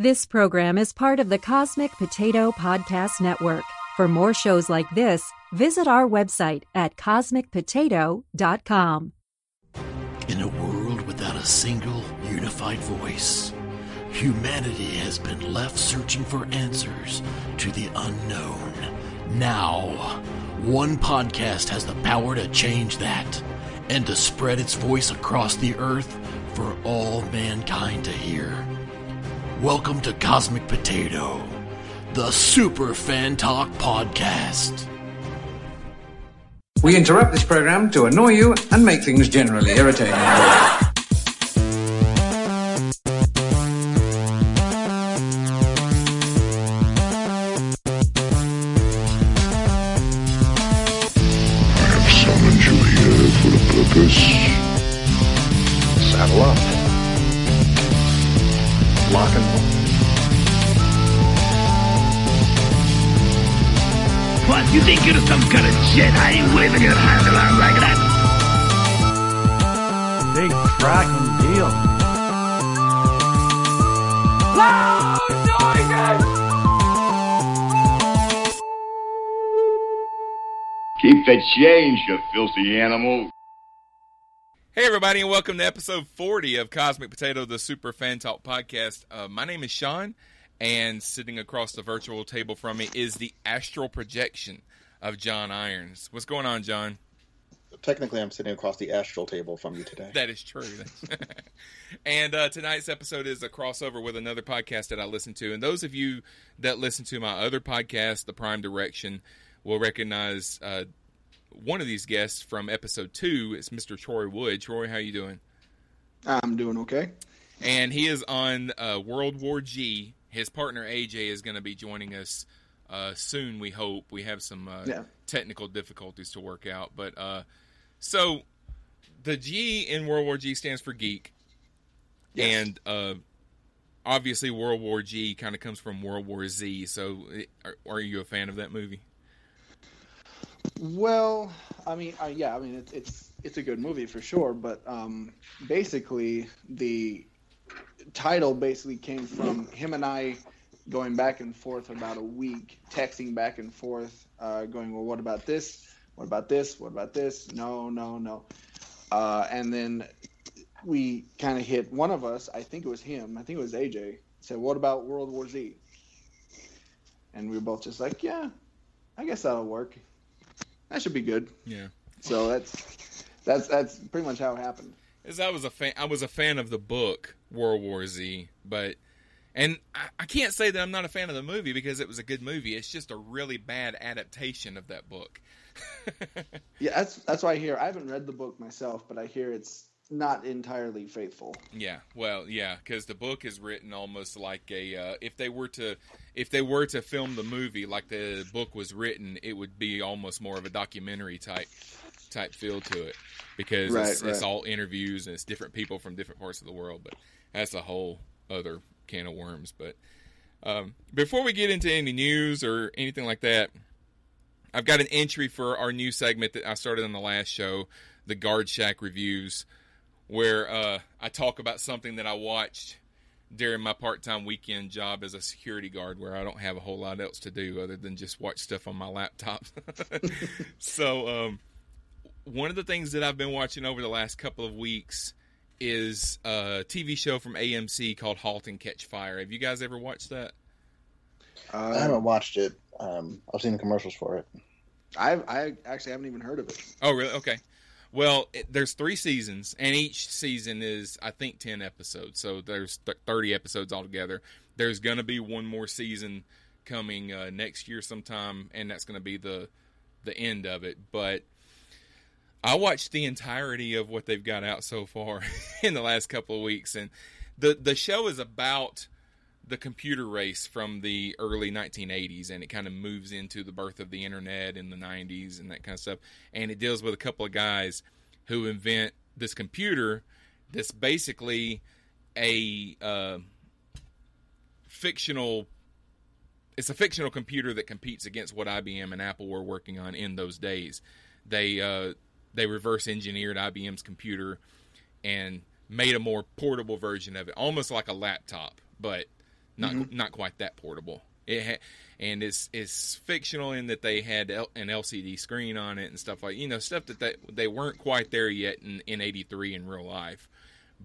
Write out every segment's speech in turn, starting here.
This program is part of the Cosmic Potato Podcast Network. For more shows like this, visit our website at cosmicpotato.com. In a world without a single unified voice, humanity has been left searching for answers to the unknown. Now, one podcast has the power to change that and to spread its voice across the earth for all mankind to hear. Welcome to Cosmic Potato, the Super Fan Talk Podcast. We interrupt this program to annoy you and make things generally irritating. The change, you filthy animal. Hey, everybody, and welcome to episode 40 of Cosmic Potato, the Super Fan Talk podcast. Uh, my name is Sean, and sitting across the virtual table from me is the astral projection of John Irons. What's going on, John? Technically, I'm sitting across the astral table from you today. That is true. and uh, tonight's episode is a crossover with another podcast that I listen to. And those of you that listen to my other podcast, The Prime Direction, will recognize uh, one of these guests from episode two. It's Mr. Troy Wood. Troy, how you doing? I'm doing okay. and he is on uh, World War G. His partner AJ is going to be joining us uh, soon. We hope we have some uh, Yeah. technical difficulties to work out, but uh, so the G in World War G stands for geek, Yes. and uh, obviously World War G kind of comes from World War Z. So, are, are you a fan of that movie? Well, I mean, uh, yeah, I mean, it's it's it's a good movie for sure, but um, basically the title basically came from him and I going back and forth about a week, texting back and forth, uh, going, well, what about this? What about this? What about this? No, no, no. Uh, and then we kind of hit one of us. I think it was him. I think it was AJ. Said, what about World War Z? And we were both just like, yeah, I guess that'll work. That should be good. Yeah. So that's that's that's pretty much how it happened. As I was a fan, I was a fan of the book World War Z, but and I, I can't say that I'm not a fan of the movie because it was a good movie. It's just a really bad adaptation of that book. Yeah, that's that's why I hear. I haven't read the book myself, but I hear it's not entirely faithful. yeah, well, yeah, because the book is written almost like a uh, if they were to if they were to film the movie like the book was written, it would be almost more of a documentary type type feel to it because Right, it's, it's all interviews and it's different people from different parts of the world. But that's a whole other can of worms. But um, before we get into any news or anything like that, I've got an entry for our new segment that I started on the last show, the Guard Shack reviews, where uh, I talk about something that I watched during my part-time weekend job as a security guard, where I don't have a whole lot else to do other than just watch stuff on my laptop. so, um, one of the things that I've been watching over the last couple of weeks is a TV show from AMC called *Halt and Catch Fire*. Have you guys ever watched that? I Uh, haven't watched it. Um, I've seen the commercials for it. I I actually haven't even heard of it. Oh, really? Okay. Well, it, there's three seasons, and each season is, I think, ten episodes. So there's th- thirty episodes altogether. There's going to be one more season coming uh, next year sometime, and that's going to be the the end of it. But I watched the entirety of what they've got out so far in the last couple of weeks, and the the show is about the computer race from the early 1980s and it kind of moves into the birth of the internet in the 90s and that kind of stuff and it deals with a couple of guys who invent this computer that's basically a uh, fictional it's a fictional computer that competes against what IBM and Apple were working on in those days. They uh, they reverse engineered IBM's computer and made a more portable version of it, almost like a laptop, but not Mhm. not quite that portable. It ha- and it's it's fictional in that they had L- an LCD screen on it and stuff like you know stuff that they, they weren't quite there yet in in '83 in real life,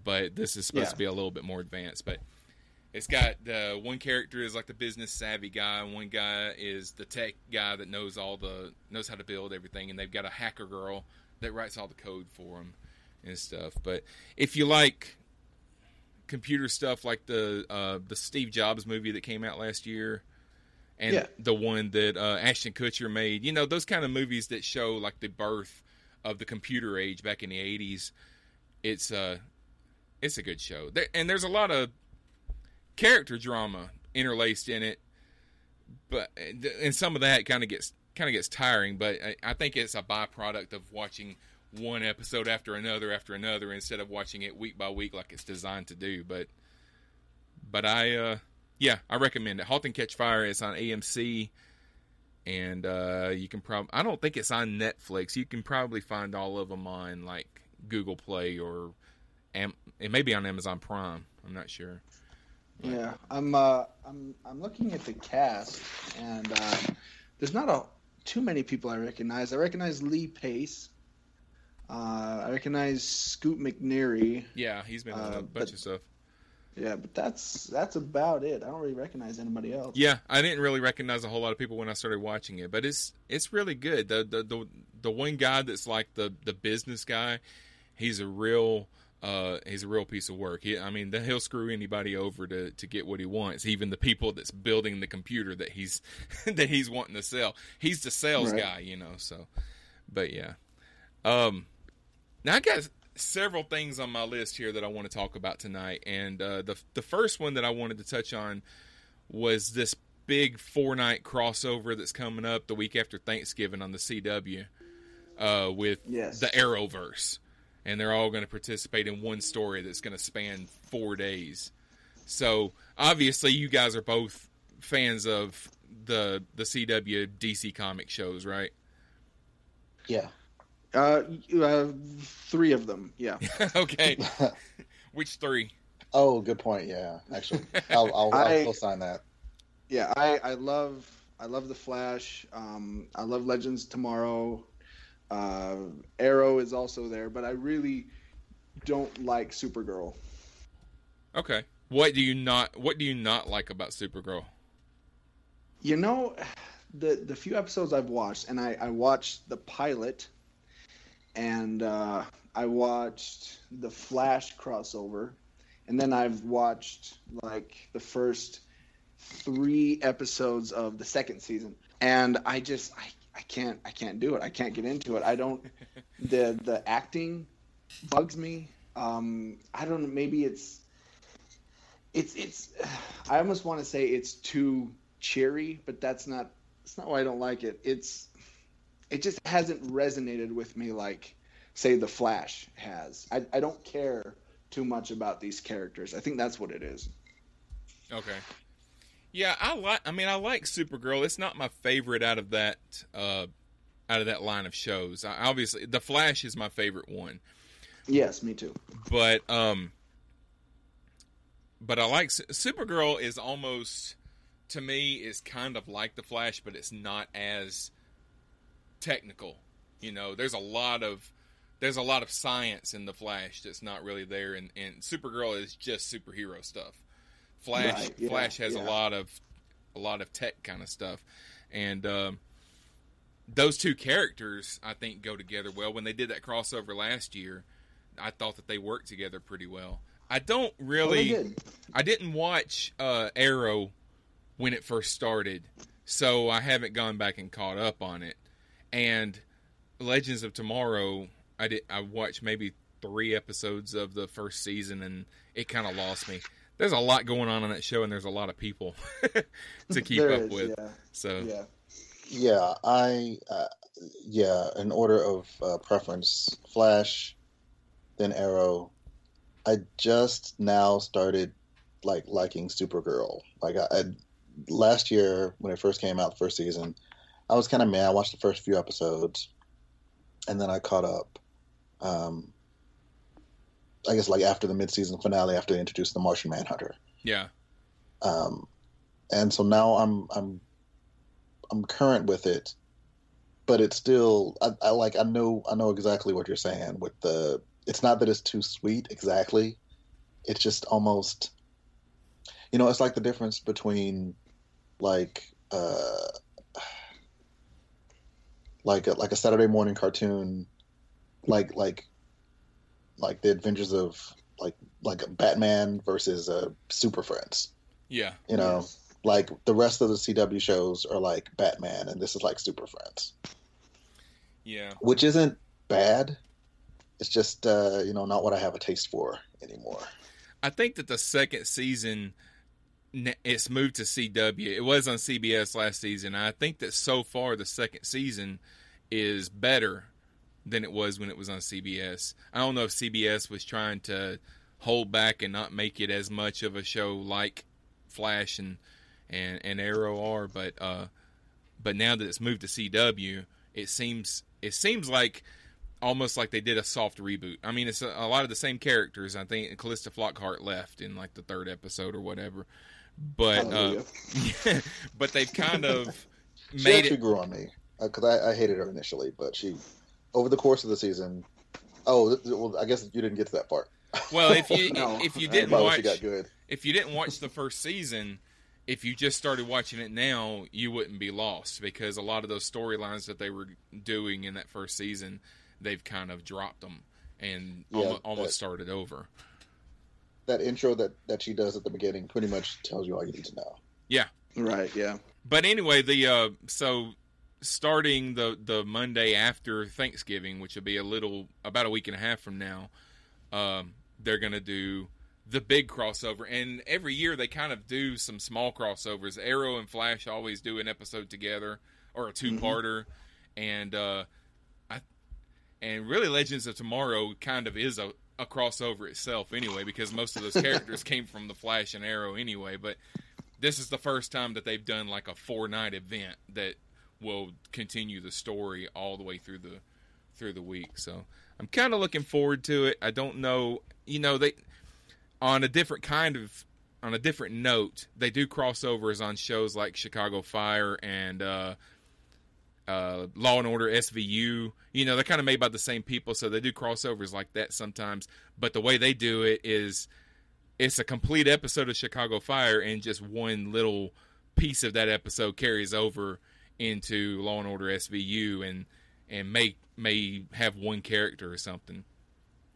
but this is supposed Yeah. to be a little bit more advanced. But it's got the one character is like the business savvy guy, and one guy is the tech guy that knows all the knows how to build everything, and they've got a hacker girl that writes all the code for them and stuff. But if you like computer stuff like the uh, the Steve Jobs movie that came out last year, and Yeah. the one that uh, Ashton Kutcher made, you know those kind of movies that show like the birth of the computer age back in the '80s. It's uh, it's a good show, there, and there's a lot of character drama interlaced in it, but and some of that kind of gets kind of gets tiring. But I, I think it's a byproduct of watching one episode after another after another instead of watching it week by week like it's designed to do. But but I uh, yeah, I recommend it. *Halt and Catch Fire* is on AMC, and uh, you can probably I don't think it's on Netflix. You can probably find all of them on like Google Play or Am- it may be on Amazon Prime. I'm not sure. Yeah, I'm uh, I'm I'm looking at the cast, and uh, there's not a too many people I recognize. I recognize Lee Pace. Uh, I recognize Scoot McNairy. Yeah, he's been in Uh, a bunch but- of stuff. Yeah, but that's that's about it. I don't really recognize anybody else. Yeah, I didn't really recognize a whole lot of people when I started watching it, but it's it's really good. The the the, the one guy that's like the the business guy, he's a real uh he's a real piece of work. He, I mean, he'll screw anybody over to to get what he wants, even the people that's building the computer that he's that he's wanting to sell. He's the sales Right. guy, you know. So, but yeah, um, now I got several things on my list here that I want to talk about tonight, and uh, the the first one that I wanted to touch on was this big four night crossover that's coming up the week after Thanksgiving on the CW uh, with Yes. the Arrowverse, and they're all going to participate in one story that's going to span four days. So obviously, you guys are both fans of the the CW DC comic shows, right? Yeah. Uh, uh, three of them. Yeah. okay. Which three? Oh, good point. Yeah, actually, I'll I'll, I'll I- co-sign that. yeah i i love i love the flash um i love legends tomorrow uh arrow is also there but i really don't like supergirl Okay. What do you not What do you not like about Supergirl? you know the the few episodes i've watched and i i watched the pilot and uh i watched the flash crossover and then i've watched like the first three episodes of the second season and i just i i can't i can't do it. I can't get into it. I don't the the acting bugs me. Um i don't know maybe it's it's it's i almost want to say it's too cheery but that's not that's not why i don't like it. It's it just hasn't resonated with me like say the flash has i, I don't care too much about these characters i think that's what it is Okay. Yeah, I like. I mean, I like Supergirl. It's not my favorite out of that uh, out of that line of shows. I, obviously, The Flash is my favorite one, yes me too but um, but I like Supergirl. Is almost to me is kind of like The Flash, but it's not as technical. You know, there's a lot of there's a lot of science in The Flash that's not really there, and, and Supergirl is just superhero stuff. Flash Right, yeah, Flash has a lot of a lot of tech kind of stuff, and um, those two characters I think go together well. When they did that crossover last year, I thought that they worked together pretty well. I don't Oh, really. did. I didn't watch uh, Arrow when it first started, so I haven't gone back and caught up on it. And Legends of Tomorrow, I did. I watched maybe three episodes of the first season, and it kind of lost me. There's a lot going on on that show, and there's a lot of people to keep There up is, with. yeah. So yeah Yeah, I uh, yeah, in order of uh, preference, Flash, then Arrow. I just now started like liking Supergirl. Like I, I last year when it first came out, the first season, I was kind of mad. I watched the first few episodes, and then I caught up. Um, I guess like after the mid-season finale, after they introduced the Martian Manhunter. yeah, um, and so now I'm I'm I'm current with it, but it's still I, I like I know I know exactly what you're saying with the. It's not that it's too sweet exactly. It's just almost, you know, it's like the difference between like uh like a, like a Saturday morning cartoon, like like like the Adventures of like like a Batman versus uh, Super Friends. Yeah. You know, Yes. like the rest of the CW shows are like Batman, and this is like Super Friends, Yeah. which isn't bad. It's just uh, you know not what I have a taste for anymore. I think that the second season it's moved to CW. It was on CBS last season. I think that so far the second season is better than it was when it was on CBS. I don't know if CBS was trying to hold back and not make it as much of a show like Flash and and, and Arrow are, but uh, but now that it's moved to CW, it seems it seems like almost like they did a soft reboot. I mean, it's a, a lot of the same characters. I think Calista Flockhart left in like the third episode or whatever, but uh, but they've kind of She made actually it. grew on me because I, I hated her initially, but she over the course of the season. Oh, well, I guess you didn't get to that part. Well, if you No, if you didn't watch got good. if you didn't watch the first season, if you just started watching it now, you wouldn't be lost because a lot of those storylines that they were doing in that first season, they've kind of dropped them and Yeah, almost, almost that- started over. That intro that that she does at the beginning pretty much tells you all you need to know. Yeah, right. Yeah. but anyway, the uh, so starting the the Monday after Thanksgiving, which will be a little about a week and a half from now, um, they're gonna do the big crossover. And every year they kind of do some small crossovers. Arrow and Flash always do an episode together or a two parter, and uh, I and really Legends of Tomorrow kind of is a a crossover itself anyway because most of those characters came from the Flash and Arrow anyway, but this is the first time that they've done like a four night event that will continue the story all the way through the through the week. So I'm kind of looking forward to it. I don't know, you know, they on a different kind of on a different note, they do crossovers on shows like Chicago Fire and uh, uh, Law and Order SVU. You know, they're kind of made by the same people, so they do crossovers like that sometimes. But the way they do it is it's a complete episode of Chicago Fire, and just one little piece of that episode carries over into Law and Order SVU, and and may may have one character or something.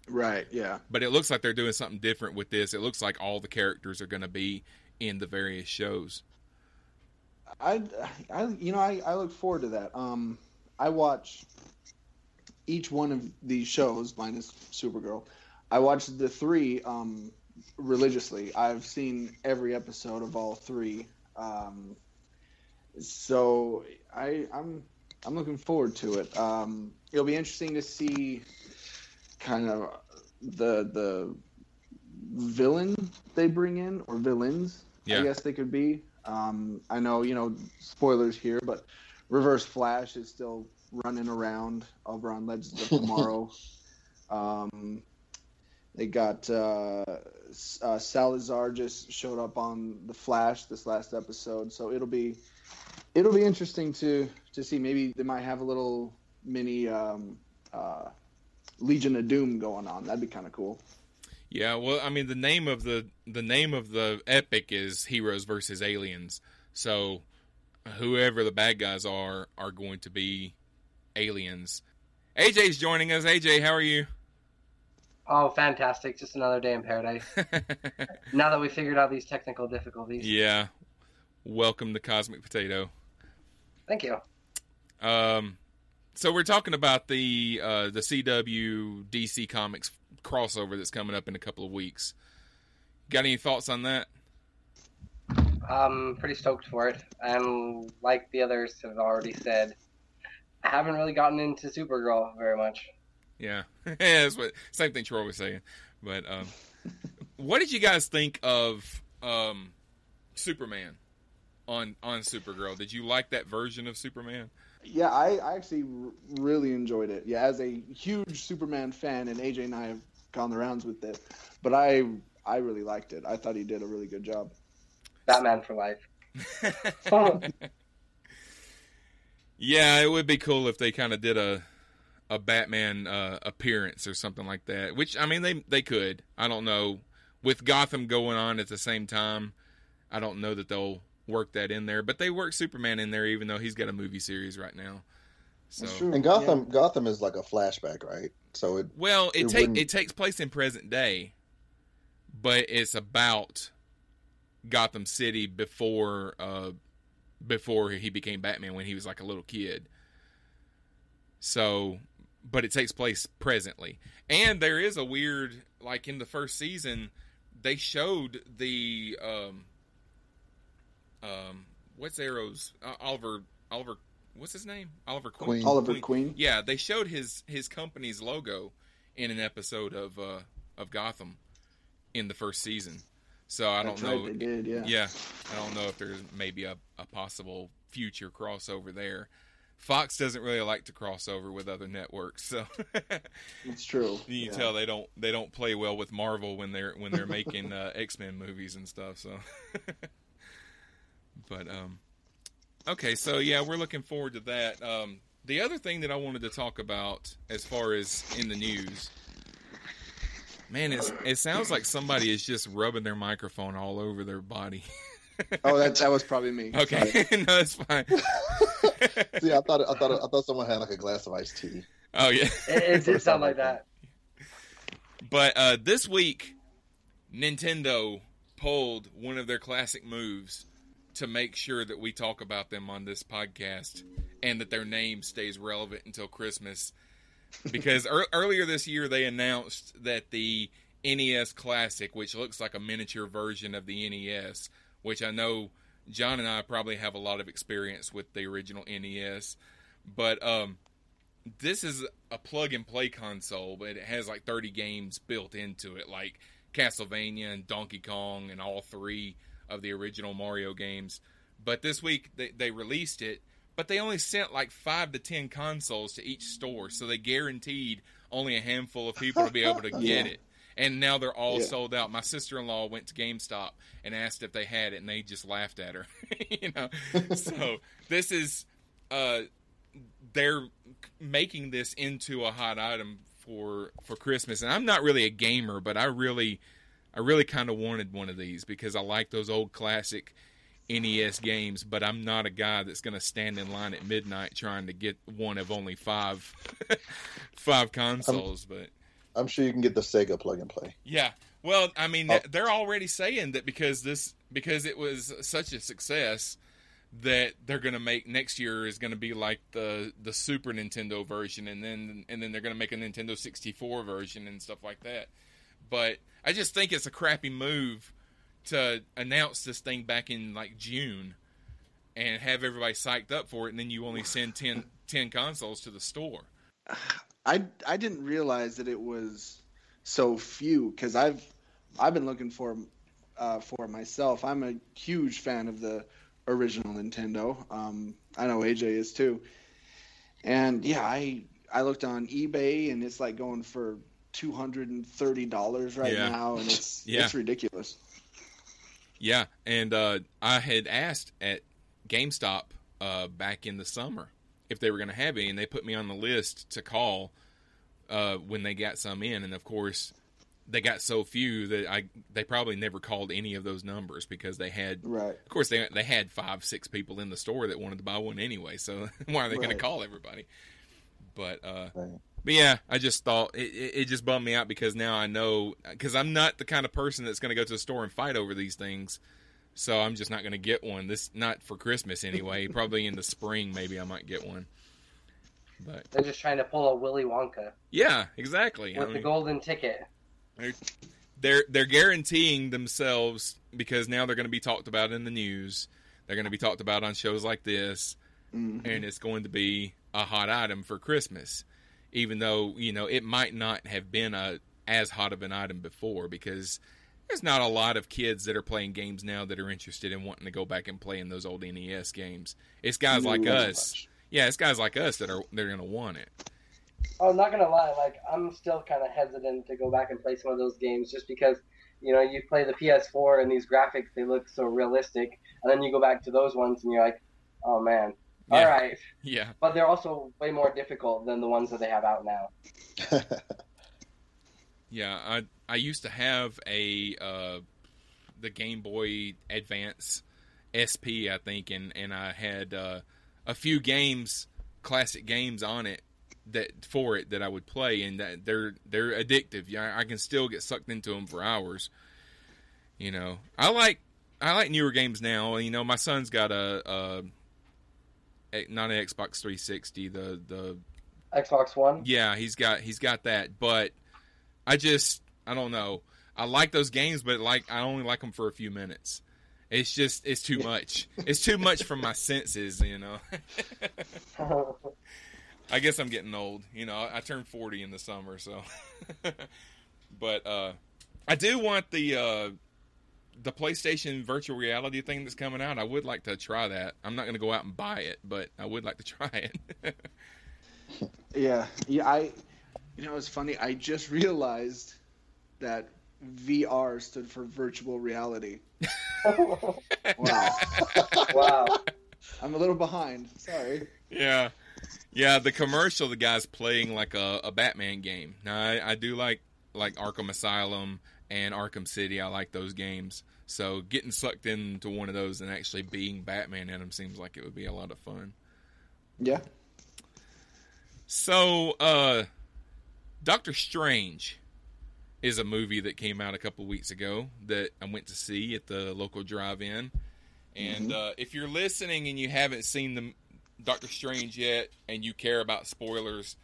Right. Yeah. But it looks like they're doing something different with this. It looks like all the characters are going to be in the various shows. I, I, you know, I, I look forward to that. Um, I watch each one of these shows minus Supergirl. I watch the three um, religiously. I've seen every episode of all three. Um, so I, I'm, I'm looking forward to it. Um, it'll be interesting to see kind of the the villain they bring in or villains. Yeah. I guess they could be. Um, I know, you know, spoilers here, but Reverse Flash is still running around over on Legends of Tomorrow. um, they got uh, uh, Savitar just showed up on the Flash this last episode, so it'll be it'll be interesting to to see. Maybe they might have a little mini um, uh, Legion of Doom going on. That'd be kind of cool. Yeah, well, I mean the name of the the name of the epic is Heroes versus Aliens. So whoever the bad guys are are going to be aliens. AJ's joining us. AJ, how are you? Oh, fantastic. Just another day in paradise. now that we figured out these technical difficulties. yeah. Welcome to Cosmic Potato. Thank you. Um, so we're talking about the uh, the CW DC Comics crossover that's coming up in a couple of weeks. Got any thoughts on that? I'm pretty stoked for it. And like the others have already said, I haven't really gotten into Supergirl very much. Yeah, yeah, that's what same thing Troy was saying. But um, what did you guys think of um, Superman on on Supergirl? Did you like that version of Superman? Yeah, I, I actually r- really enjoyed it. Yeah, as a huge Superman fan, and AJ and I have gone the rounds with it, but I I really liked it. I thought he did a really good job. Batman for life. Yeah, it would be cool if they kind of did a a Batman uh, appearance or something like that. Which I mean, they they could. I don't know. With Gotham going on at the same time, I don't know that they'll work that in there. But they work Superman in there, even though he's got a movie series right now. So And Gotham, Gotham is like a flashback, right? So it well, it It take wouldn't- it takes place in present day, but it's about Gotham City before uh before he became Batman when he was like a little kid. So, but it takes place presently. And there is a weird like in the first season they showed the um um what's Arrow's uh, Oliver Oliver what's his name? Oliver Queen. Queen. Oliver Queen. Yeah, they showed his his company's logo in an episode of uh of Gotham in the first season. So I That's don't right, know. they did, yeah. Yeah, I don't know if there's maybe a, a possible future crossover there. Fox doesn't really like to cross over with other networks, so It's true. you yeah. tell they don't they don't play well with Marvel when they're when they're making uh, X Men movies and stuff. So, but um, okay, so yeah, we're looking forward to that. Um, the other thing that I wanted to talk about, as far as in the news, man, it's, it sounds like somebody is just rubbing their microphone all over their body. Oh, that that was probably me. okay, no, it's fine. See, I thought I thought I thought someone had like a glass of iced tea. Oh yeah. It, it did sound like that. But uh, this week, Nintendo pulled one of their classic moves to make sure that we talk about them on this podcast and that their name stays relevant until Christmas. Because ear earlier this year, they announced that the NES Classic, which looks like a miniature version of the NES, which I know John and I probably have a lot of experience with the original NES, but um, this is a plug and play console, but it has like 30 games built into it, like Castlevania and Donkey Kong and all three of the original Mario games. But this week they, they released it, but they only sent like five to 10 consoles to each store, so they guaranteed only a handful of people to be able to get Yeah. it. And now they're all Yeah. sold out. My sister in law went to GameStop and asked if they had it, and they just laughed at her. you know, so this is uh, they're making this into a hot item for for Christmas. And I'm not really a gamer, but I really I really kind of wanted one of these because I like those old classic NES games, but I'm not a guy that's going to stand in line at midnight trying to get one of only five five consoles, but I'm sure you can get the Sega plug and play. yeah. Well, I mean, Oh. they're already saying that because this because it was such a success that they're going to make next year is going to be like the the Super Nintendo version, and then and then they're going to make a Nintendo 64 version and stuff like that. But I just think it's a crappy move to announce this thing back in like June and have everybody psyched up for it, and then you only send 10, 10 consoles to the store. I I didn't realize that it was so few because I've I've been looking for uh, for myself. I'm a huge fan of the original Nintendo. Um, I know AJ is too. And yeah, I I looked on eBay and it's like going for two hundred and thirty dollars right Yeah. now, and it's Yeah. it's ridiculous. Yeah, and uh, I had asked at GameStop uh, back in the summer if they were going to have any, and they put me on the list to call uh, when they got some in, and of course they got so few that I they probably never called any of those numbers because they had Right. of course they they had five six people in the store that wanted to buy one anyway, so why are they going to call everybody? But uh, Right. But yeah, I just thought it, it, it just bummed me out because now I know because I'm not the kind of person that's going to go to the store and fight over these things. So I'm just not going to get one. This not for Christmas anyway. Probably in the spring, maybe I might get one. But They're just trying to pull a Willy Wonka yeah, exactly. I with the golden ticket. they're, they're they're guaranteeing themselves because now they're going to be talked about in the news. They're going to be talked about on shows like this, Mhm. and it's going to be a hot item for Christmas. Even though you know it might not have been a as hot of an item before because there's not a lot of kids that are playing games now that are interested in wanting to go back and play in those old NES games. It's guys like No, us. Yeah, it's guys like us that are they're going to want it. Oh, I'm not gonna lie. Like, I'm still kind of hesitant to go back and play some of those games just because You know, you play the PS4 and these graphics they look so realistic, and then you go back to those ones and you're like, oh man, all Yeah. right. Yeah. But they're also way more difficult than the ones that they have out now. Yeah, I I used to have a uh, the Game Boy Advance SP, I think, and and I had uh, a few games, classic games on it that for it that I would play, and that they're they're addictive. Yeah, I can still get sucked into them for hours. You know, I like I like newer games now. You know, my son's got a, a a- not an Xbox 360, the the Xbox One. yeah, he's got he's got that, but I just I don't know. I like those games, but like I only like them for a few minutes. It's just it's too much. It's too much for my senses, you know. I guess I'm getting old. You know, I turned 40 in the summer, so. but uh I do want the uh the PlayStation virtual reality thing that's coming out. I would like to try that. I'm not going to go out and buy it, but I would like to try it. Yeah, yeah. I, you know, it's funny. I just realized that VR stood for virtual reality. Wow, wow. I'm a little behind. Sorry. Yeah, yeah. The commercial, the guy's playing like a, a Batman game. Now, I, I do like like Arkham Asylum and Arkham City. I like those games. So getting sucked into one of those and actually being Batman in them seems like it would be a lot of fun. Yeah. So, uh, Doctor Strange is a movie that came out a couple weeks ago that I went to see at the local drive-in. And uh, if you're listening and you haven't seen the Doctor Strange yet, and you care about spoilers,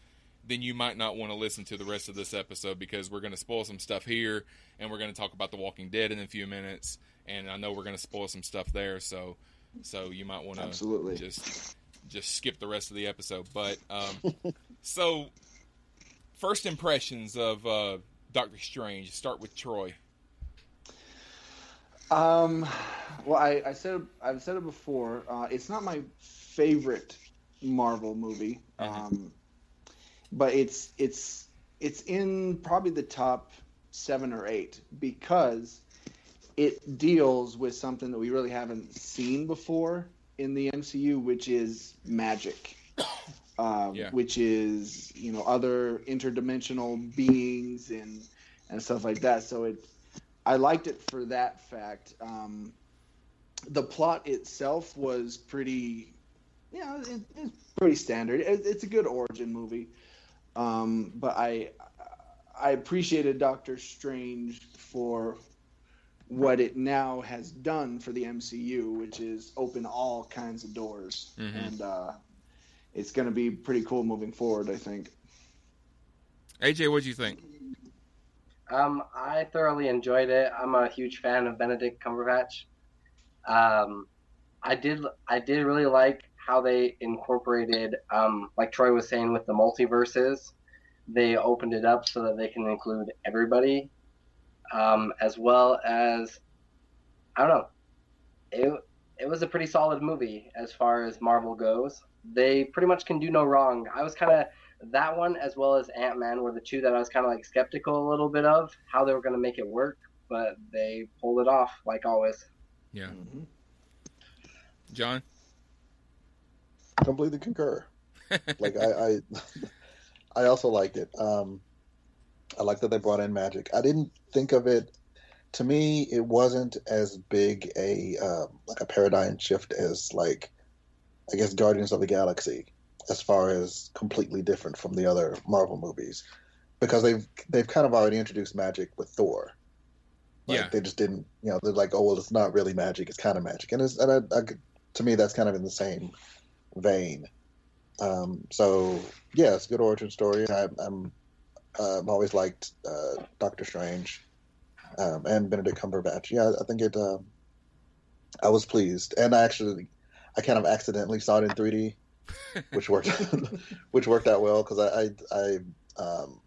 then you might not want to listen to the rest of this episode because we're going to spoil some stuff here, and we're going to talk about The Walking Dead in a few minutes, and I know we're going to spoil some stuff there. So, so you might want to Absolutely. just just skip the rest of the episode. But um, so, first impressions of uh, Doctor Strange. Start with Troy. Um, well, I, I said I've said it before. Uh, it's not my favorite Marvel movie, um, but it's it's it's in probably the top seven or eight because it deals with something that we really haven't seen before in the MCU, which is magic. Um, Yeah. Which is you know other interdimensional beings and and stuff like that. So it I liked it for that fact. Um, the plot itself was pretty, you know, it, it's pretty standard. It, it's a good origin movie, um, but I I appreciated Doctor Strange for what it now has done for the MCU, which is open all kinds of doors, Mhm. and uh, it's going to be pretty cool moving forward. I think. AJ, what do you think? Um, I thoroughly enjoyed it. I'm a huge fan of Benedict Cumberbatch. Um, I did I did really like how they incorporated, um, like Troy was saying, with the multiverses. They opened it up so that they can include everybody, um, as well as I don't know. It it was a pretty solid movie as far as Marvel goes. They pretty much can do no wrong. I was kind of that one as well as Ant Man were the two that I was kind of like skeptical a little bit of how they were going to make it work, but they pulled it off like always. Yeah. John? Completely concur. like I, I, I also liked it. Um, I like that they brought in magic. I didn't think of it. To me, it wasn't as big a um, like a paradigm shift as like, I guess Guardians of the Galaxy, as far as completely different from the other Marvel movies, because they've they've kind of already introduced magic with Thor. Like, Yeah. they just didn't, you know, they're like, oh well, it's not really magic; it's kind of magic, and it's and I, I, to me, that's kind of in the same vein. Um, so yeah, good origin story. I, I'm uh, I've always liked uh, Doctor Strange um, and Benedict Cumberbatch. Yeah, I think it. Um, I was pleased, and I actually, I kind of accidentally saw it in 3D, which worked, which worked out well because I, I, I, um,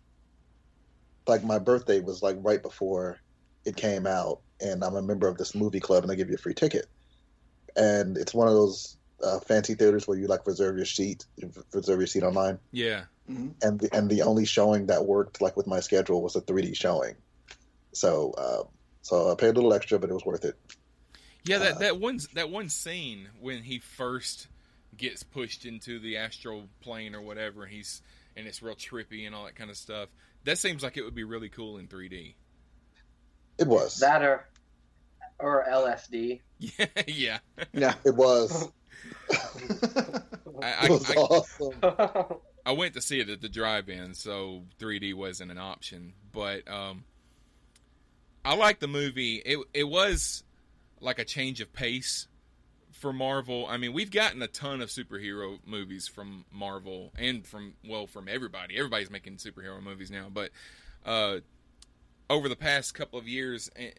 like my birthday was like right before it came out, and I'm a member of this movie club, and they give you a free ticket, and it's one of those uh, fancy theaters where you like reserve your seat, reserve your seat online Yeah. and the and the only showing that worked like with my schedule was a 3D showing. So uh, So I paid a little extra, but it was worth it. Yeah, that Uh, that one that one scene when he first gets pushed into the astral plane or whatever, and he's and it's real trippy and all that kind of stuff. That seems like it would be really cool in 3D. It was. That or or LSD. Yeah, yeah. Yeah. It was. I, It was I, I, awesome. I went to see it at the drive-in, so 3D wasn't an option. But um, I like the movie. It it was like a change of pace for Marvel. I mean, we've gotten a ton of superhero movies from Marvel and from well from everybody. Everybody's making superhero movies now, but uh, over the past couple of years, eh,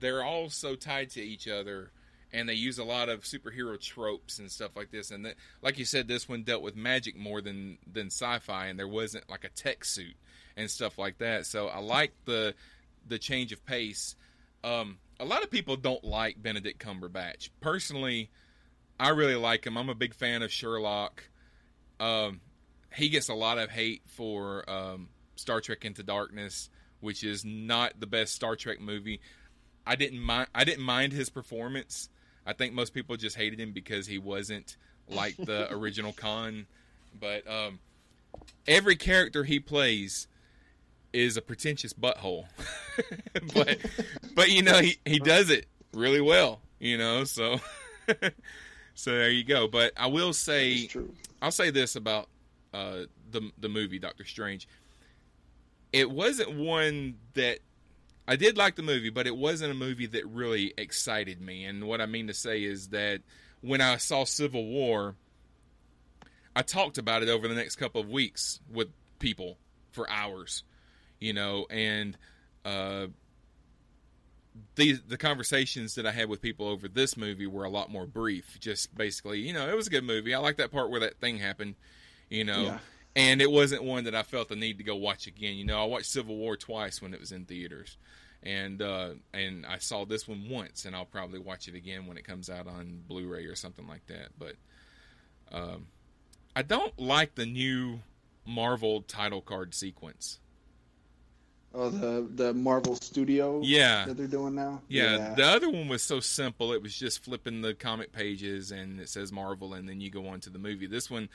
they're all so tied to each other. And they use a lot of superhero tropes and stuff like this, and that, like you said, this one dealt with magic more than than sci-fi, and there wasn't like a tech suit and stuff like that. So I like the the change of pace. Um, a lot of people don't like Benedict Cumberbatch. Personally, I really like him. I'm a big fan of Sherlock. Um, he gets a lot of hate for um, Star Trek Into Darkness, which is not the best Star Trek movie. I didn't mind. I didn't mind his performance. I think most people just hated him because he wasn't like the original Khan. But um, every character he plays is a pretentious butthole. but but you know he, he does it really well, you know, so so there you go. But I will say. I'll say this about uh, the the movie Doctor Strange. It wasn't one that I did like the movie, but it wasn't a movie that really excited me. And what I mean to say is that when I saw Civil War, I talked about it over the next couple of weeks with people for hours, you know, and uh, the the conversations that I had with people over this movie were a lot more brief. Just basically, you know, it was a good movie. I like that part where that thing happened, you know. Yeah. And it wasn't one that I felt the need to go watch again. You know, I watched Civil War twice when it was in theaters, and uh, and I saw this one once, and I'll probably watch it again when it comes out on Blu-ray or something like that. But um, I don't like the new Marvel title card sequence. Oh, the the Marvel Studio. Yeah. That they're doing now. Yeah, the other one was so simple. It was just flipping the comic pages and it says Marvel, and then you go on to the movie. This one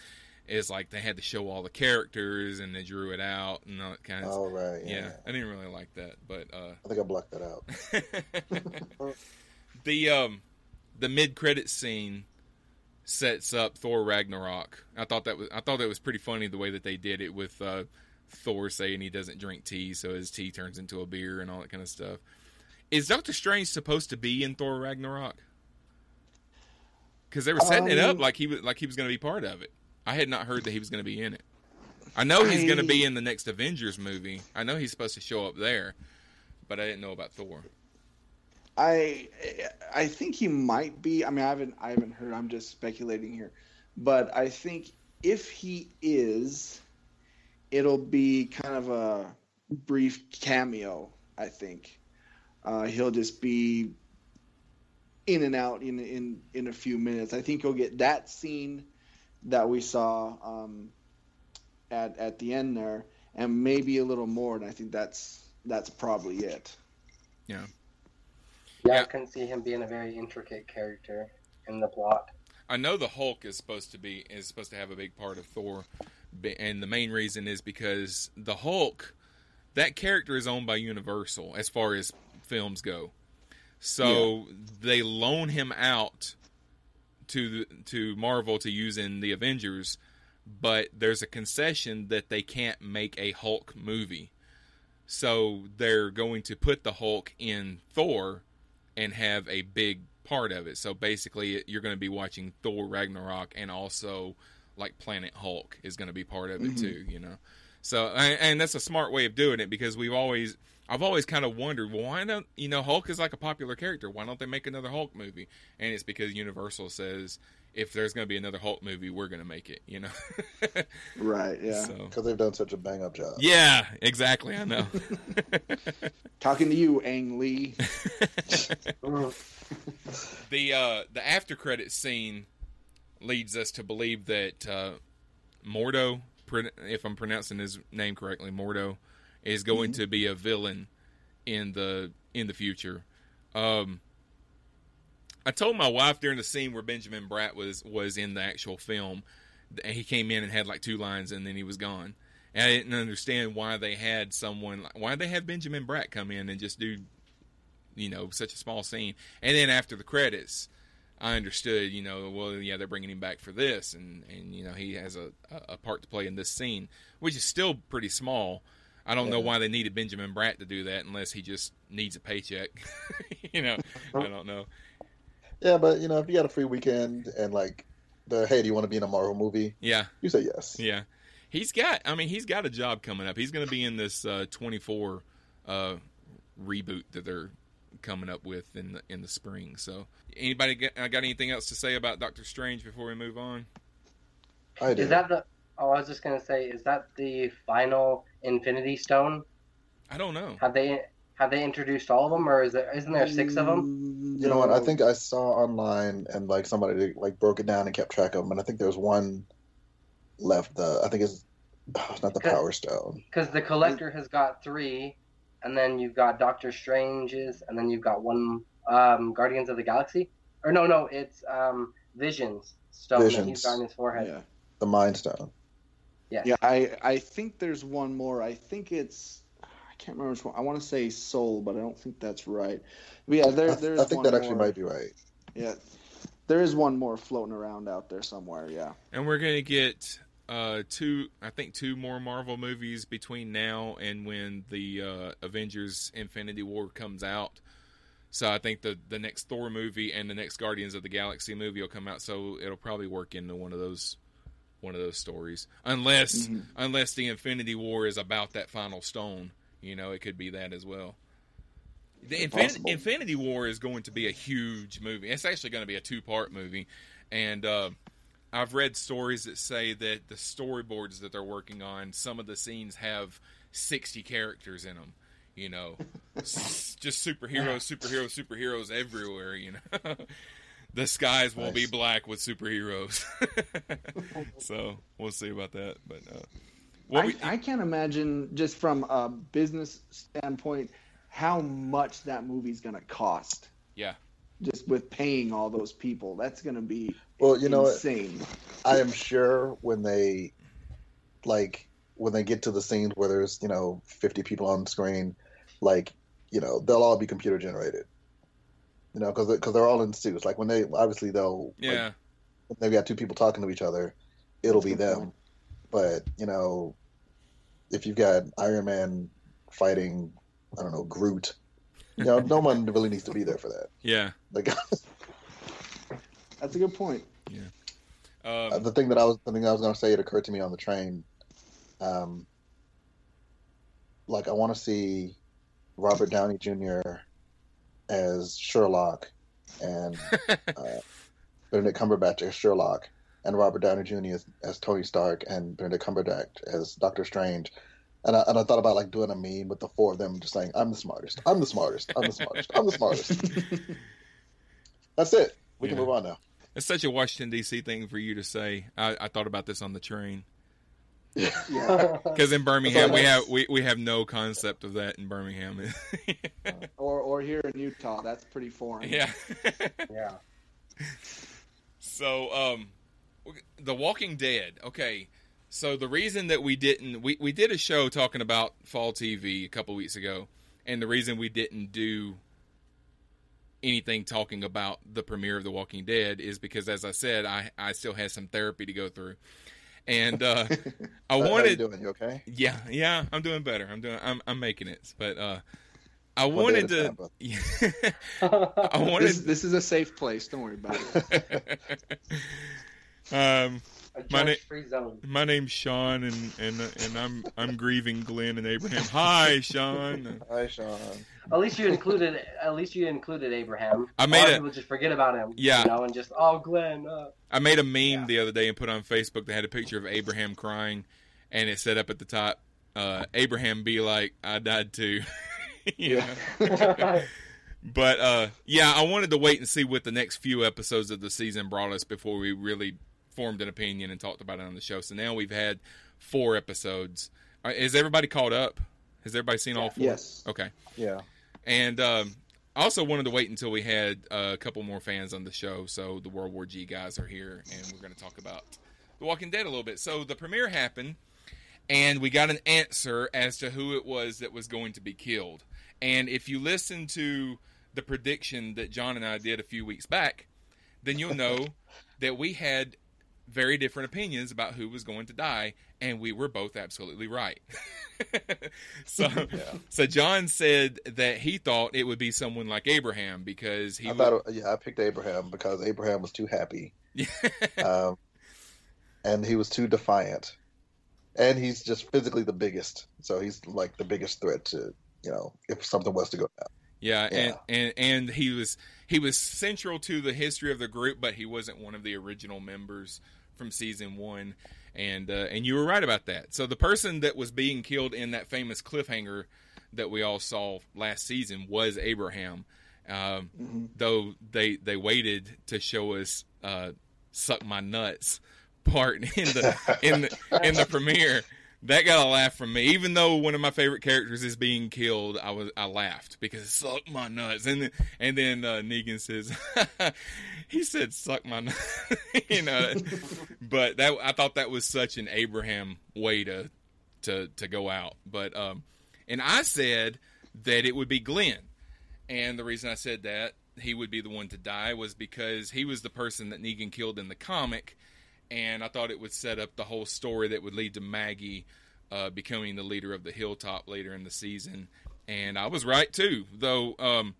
is like they had to show all the characters and they drew it out and all that kind of. All right. yeah. Yeah. I didn't really like that, but uh, I think I blocked that out. the um the mid credit scene sets up Thor Ragnarok. I thought that was I thought that was pretty funny the way that they did it with uh, Thor saying he doesn't drink tea, so his tea turns into a beer and all that kind of stuff. Is Doctor Strange supposed to be in Thor Ragnarok? Because they were setting it up Um, like he was like he was going to be part of it. I had not heard that he was going to be in it. I know he's going to be in the next Avengers movie. I know he's supposed to show up there, but I didn't know about Thor. I I think he might be. I mean, I haven't I haven't heard. I'm just speculating here, but I think if he is, it'll be kind of a brief cameo. I think uh, he'll just be in and out in in in a few minutes. I think he'll get that scene that we saw um, at at the end there, and maybe a little more. And I think that's that's probably it. Yeah. Yeah, Yeah. I couldn't see him being a very intricate character in the plot. I know the Hulk is supposed to be is supposed to have a big part of Thor, and the main reason is because the Hulk, that character is owned by Universal as far as films go. So they loan him out to the, to Marvel to use in the Avengers, but there's a concession that they can't make a Hulk movie. So they're going to put the Hulk in Thor and have a big part of it. So basically, you're going to be watching Thor Ragnarok, and also like Planet Hulk is going to be part of it mm-hmm. too. You know, so and, and that's a smart way of doing it because we've always. I've always kind of wondered, well, why don't you know Hulk is like a popular character? Why don't they make another Hulk movie? And it's because Universal says if there's going to be another Hulk movie, we're going to make it. You know, Right. Yeah. so Because they've done such a bang up job. yeah, exactly. I know. Talking to you, Ang Lee. the uh, the after credit scene leads us to believe that uh, Mordo, if I'm pronouncing his name correctly, Mordo, is going to be a villain in the in the future. Um, I told my wife during the scene where Benjamin Bratt was was in the actual film, and he came in and had like two lines, and then he was gone. And I didn't understand why they had someone, why they had Benjamin Bratt come in and just do, you know, such a small scene. And then after the credits, I understood, you know, well, yeah, they're bringing him back for this, and and you know, he has a a part to play in this scene, which is still pretty small. I don't know why they needed Benjamin Bratt to do that unless he just needs a paycheck. you know, I don't know. Yeah, but you know, if you got a free weekend and like the hey, do you want to be in a Marvel movie? Yeah, You say yes. yeah. He's got. I mean, he's got a job coming up. He's going to be in this uh, 24 uh, reboot that they're coming up with in the in the spring. So, anybody got, uh, got anything else to say about Doctor Strange before we move on? I do. Is that the? Oh, I was just gonna say, is that the final Infinity Stone? I don't know. Have they have they introduced all of them, or is there isn't there six of them? You know what? I think I saw online and like somebody like broke it down and kept track of them, and I think there's one left. The I think it's, it's not the Power Stone. Because the Collector has got three, and then you've got Doctor Strange's, and then you've got one um, Guardians of the Galaxy. Or no, no, it's um, Vision's stone that he's Visions. got on his forehead. Yeah. The Mind Stone. Yes. Yeah, I I think there's one more. I think it's I can't remember which one. I want to say Soul, but I don't think that's right. But yeah, there I, there's I think one that actually more. might be right. Yeah, there is one more floating around out there somewhere. Yeah. And we're going to get uh, two, I think, two more Marvel movies between now and when the uh, Avengers: Infinity War comes out. So I think the the next Thor movie and the next Guardians of the Galaxy movie will come out. So it'll probably work into one of those one of those stories, unless Mhm. unless the Infinity War is about that final stone. You know, it could be that as well. The Infin- Infinity War is going to be a huge movie. It's actually going to be a two part movie, and uh, I've read stories that say that the storyboards that they're working on, some of the scenes have sixty characters in them. You know, S- just superheroes, superheroes, superheroes everywhere. You know, the skies will be black with superheroes. so we'll see about that. But uh, what I, we, I can't imagine just from a business standpoint how much that movie's gonna cost. yeah, Just with paying all those people, that's gonna be Well, you know what? insane. I am sure when they like when they get to the scenes where there's you know 50 people on screen, like you know they'll all be computer generated. You know, because because they're all in suits. Like when they obviously they'll like, yeah, when they've got two people talking to each other, it'll be That's a them. point. But you know, if you've got Iron Man fighting, I don't know Groot, you know, no one really needs to be there for that. yeah. Like That's a good point. Um, the thing that I was the thing I was going to say, it occurred to me on the train. Um, like I want to see Robert Downey Jr. as Sherlock and uh, Benedict Cumberbatch as Sherlock and Robert Downey Jr. as, as Tony Stark and Benedict Cumberbatch as Doctor Strange. And I, and I thought about like doing a meme with the four of them just saying, "I'm the smartest. I'm the smartest. I'm the smartest. I'm the smartest." That's it. We can move on now. it's such a Washington D.C. thing for you to say. I, I thought about this on the train Yeah. because in Birmingham we have we, we have no concept of that in Birmingham. or or here in Utah, that's pretty foreign. yeah. Yeah. So, um, The Walking Dead. Okay, so the reason that we didn't we we did a show talking about fall TV a couple weeks ago, and the reason we didn't do anything talking about the premiere of The Walking Dead is because, as I said, I I still had some therapy to go through, and uh, I How- how you wanted. doing? You okay? Yeah, yeah, I'm doing better. I'm doing. I'm I'm making it, but uh, I One wanted to. time, brother. I wanted. This, this is a safe place. Don't worry about it. um, A My na- free zone. my name's Sean, and and and I'm I'm grieving Glenn and Abraham. Hi, Sean. Hi, Sean. At least you included. At least you included Abraham. I made lot a- of people just forget about him. Yeah. You know, and just oh Glenn. Uh, I made a meme the other day and put on Facebook that had a picture of Abraham crying, and it said up at the top, uh, "Abraham be like, I died too." yeah. But uh, yeah, I wanted to wait and see what the next few episodes of the season brought us before we really formed an opinion and talked about it on the show. So now we've had four episodes. Uh, Is everybody caught up? Has everybody seen all four? Yes. Okay. Yeah. And um, I also wanted to wait until we had uh, a couple more fans on the show. So the World War G guys are here, and we're going to talk about The Walking Dead a little bit. So the premiere happened, and we got an answer as to who it was that was going to be killed. And if you listen to the prediction that John and I did a few weeks back, then you'll know that we had very different opinions about who was going to die, and we were both absolutely right. so, so John said that he thought it would be someone like Abraham because he I thought, yeah, I picked Abraham because Abraham was too happy, um, and he was too defiant, and he's just physically the biggest. So he's like the biggest threat to you know if something was to go down. Yeah, Yeah. and and and he was he was central to the history of the group, but he wasn't one of the original members from season one. And uh, and you were right about that. So the person that was being killed in that famous cliffhanger that we all saw last season was Abraham. Um, Though they they waited to show us uh, "suck my nuts" part in the in the in the premiere. That got a laugh from me. Even though one of my favorite characters is being killed, I was I laughed because suck my nuts. And then and then uh, Negan says, he said suck my nuts, you know. but that I thought that was such an Abraham way to to to go out. But um, and I said that it would be Glenn, and the reason I said that he would be the one to die was because he was the person that Negan killed in the comic, and I thought it would set up the whole story that would lead to Maggie uh, becoming the leader of the Hilltop later in the season. And I was right too, though. Um,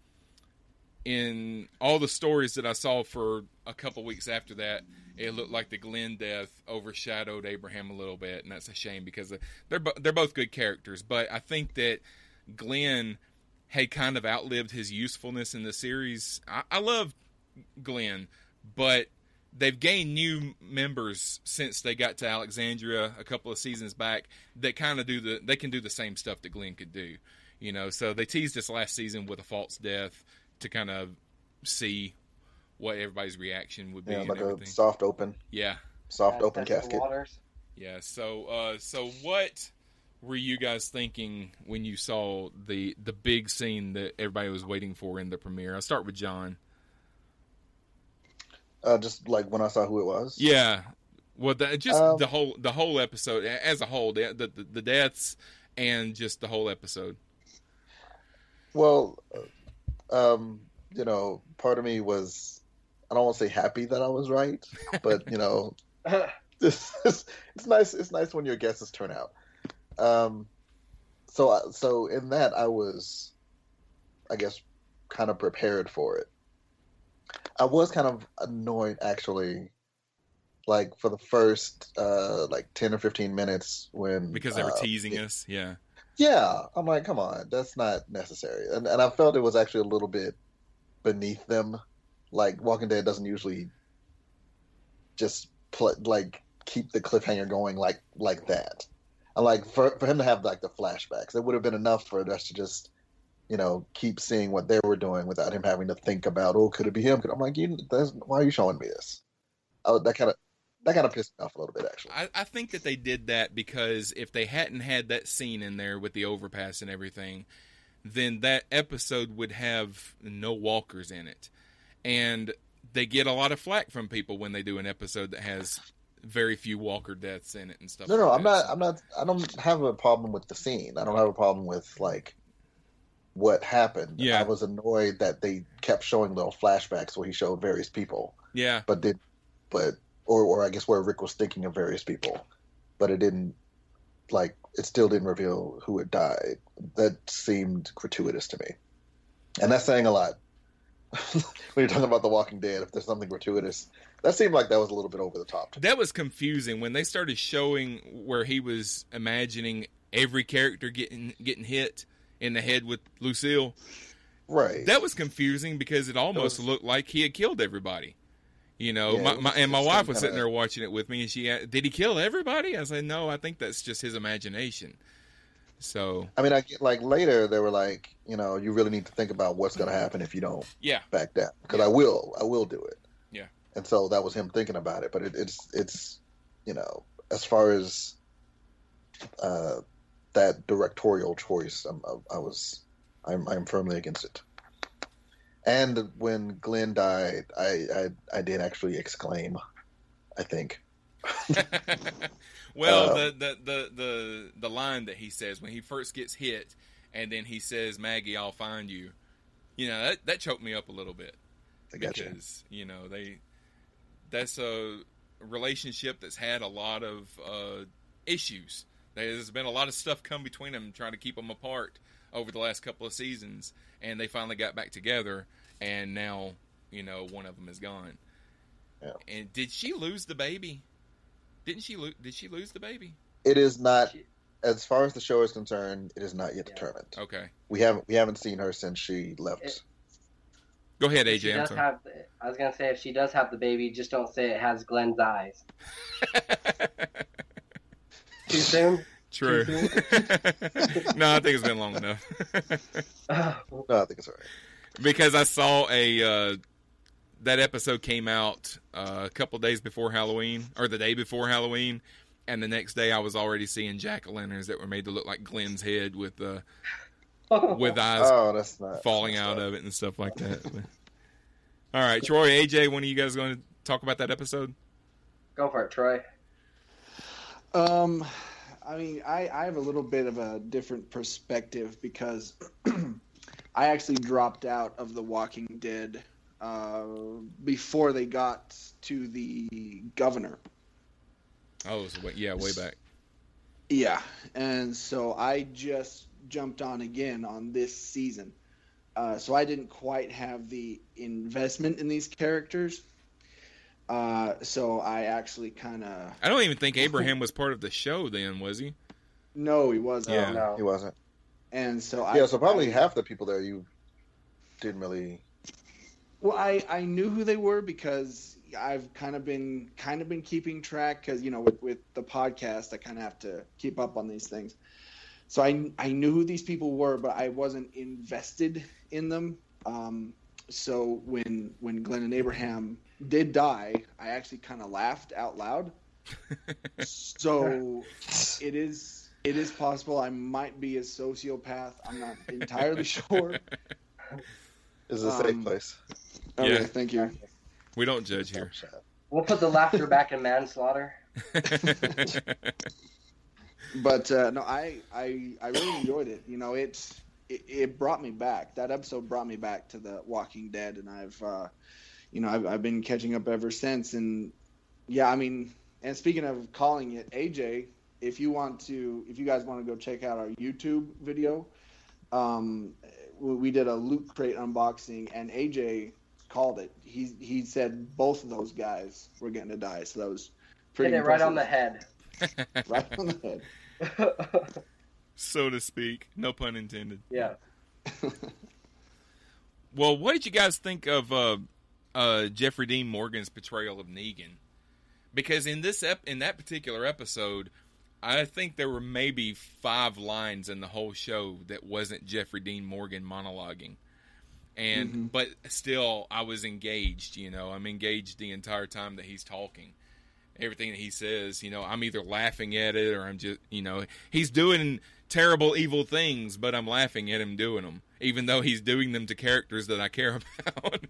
in all the stories that I saw for a couple weeks after that, it looked like the Glenn death overshadowed Abraham a little bit, and that's a shame because they're they're both good characters. But I think that Glenn had kind of outlived his usefulness in the series. I, I love Glenn, but they've gained new members since they got to Alexandria a couple of seasons back that kind of do the they can do the same stuff that Glenn could do. You know, so they teased us last season with a false death to kind of see what everybody's reaction would be Yeah, and like a soft open, Yeah. soft Yeah, open test casket. waters. Yeah. So, uh, so what were you guys thinking when you saw the the big scene that everybody was waiting for in the premiere? I'll start with John. Uh, just like when I saw who it was. Yeah. Well, the, just Um, the whole the whole episode as a whole, the, the the deaths and just the whole episode. Well, uh, um, you know, part of me was I don't want to say happy that I was right, but you know, this is, it's nice. It's nice when your guesses turn out. Um, so so in that I was, I guess, kind of prepared for it. I was kind of annoyed actually, like for the first uh like ten or fifteen minutes when Because they were uh, teasing us. Yeah. yeah, I'm like, come on, that's not necessary. And and I felt it was actually a little bit beneath them. Like Walking Dead doesn't usually just pl- like keep the cliffhanger going like like that. And like for for him to have like the flashbacks, it would have been enough for us to just you know keep seeing what they were doing without him having to think about oh could it be him? I'm like, you, that's, why are you showing me this? Oh, that kind of that kind of pissed me off a little bit actually. I, I think that they did that because if they hadn't had that scene in there with the overpass and everything, then that episode would have no walkers in it. And they get a lot of flack from people when they do an episode that has very few walker deaths in it and stuff. No, no, like I'm that. not. I'm not. I don't have a problem with the scene. I don't have a problem with like what happened. Yeah. I was annoyed that they kept showing little flashbacks where he showed various people, Yeah, but did, but or or I guess where Rick was thinking of various people, but it didn't. Like it still didn't reveal who had died. That seemed gratuitous to me, and that's saying a lot. when you're talking about The Walking Dead, if there's something gratuitous, that seemed like that was a little bit over the top. That was confusing when they started showing where he was imagining every character getting getting hit in the head with Lucille. Right. That was confusing because it almost was- looked like he had killed everybody. You know, Yeah, my, my, and my wife was sitting there watching it with me, and she asked, did he kill everybody? I said, no, I think that's just his imagination. So I mean, I get like later they were like, you know, you really need to think about what's going to happen if you don't yeah, back down because I will, I will do it. Yeah. And so that was him thinking about it, but it, it's it's you know as far as uh, that directorial choice, I'm, I, I was I'm I'm firmly against it. And when Glenn died, I I, I did actually exclaim. I think. well, Uh, the, the the the the line that he says when he first gets hit, and then he says, "Maggie, I'll find you." You know that that choked me up a little bit I got you. because you know they that's a relationship that's had a lot of uh, issues. There's been a lot of stuff come between them, trying to keep them apart over the last couple of seasons, and they finally got back together. And now, you know, one of them is gone. Yeah. And did she lose the baby? Didn't she? Lo- did she lose the baby? It is not, She- as far as the show is concerned, it is not yet Yeah. determined. Okay, We haven't we haven't seen her since she left. It- go ahead, If she AJ. Does have. I was gonna say if she does have the baby, just don't say it has Glenn's eyes. Too soon. True. no, I think it's been long enough. no, I think it's all right. because I saw a uh, that episode came out uh, a couple days before Halloween or the day before Halloween, and the next day I was already seeing jack o' lanterns that were made to look like Glenn's head with uh, with eyes Oh, that's not falling that's out not- of it and stuff like that. All right, Troy, AJ, when are you guys going to talk about that episode? Go for it, Troy. Um, I mean, I, I have a little bit of a different perspective because I actually dropped out of The Walking Dead uh, before they got to the governor. Oh, so yeah, way back. Yeah, and so I just jumped on again on this season. Uh, so I didn't quite have the investment in these characters. Uh, so I actually kind of I don't even think Abraham was part of the show then, was he? no, he wasn't. Yeah. No. He wasn't. And so I Yeah, so probably I- half the people there you didn't really. Well, I, I knew who they were because I've kind of been kind of been keeping track because you know with, with the podcast I kind of have to keep up on these things. So I I knew who these people were, but I wasn't invested in them. Um, so when when Glenn and Abraham did die, I actually kind of laughed out loud. so it is it is possible I might be a sociopath. I'm not entirely sure. Is a safe Um, place. Okay, Yeah. thank you. We don't judge here. We'll put the laughter back in manslaughter. but uh, no, I, I I really enjoyed it. You know, it's it, it brought me back. That episode brought me back to the Walking Dead, and I've uh, you know I've, I've been catching up ever since. And yeah, I mean, and speaking of calling it AJ, if you want to, if you guys want to go check out our YouTube video, um, we, we did a loot crate unboxing, and AJ called it. He he said both of those guys were getting to die, so that was pretty Hit it right on the head. right on the head. so to speak. No pun intended. yeah. Well, what did you guys think of uh, uh, Jeffrey Dean Morgan's portrayal of Negan? Because in this ep- in that particular episode, I think there were maybe five lines in the whole show that wasn't Jeffrey Dean Morgan monologuing, and but still I was engaged. You know, I'm engaged the entire time that he's talking. Everything that he says, you know, I'm either laughing at it or I'm just, you know, he's doing terrible, evil things, but I'm laughing at him doing them, even though he's doing them to characters that I care about.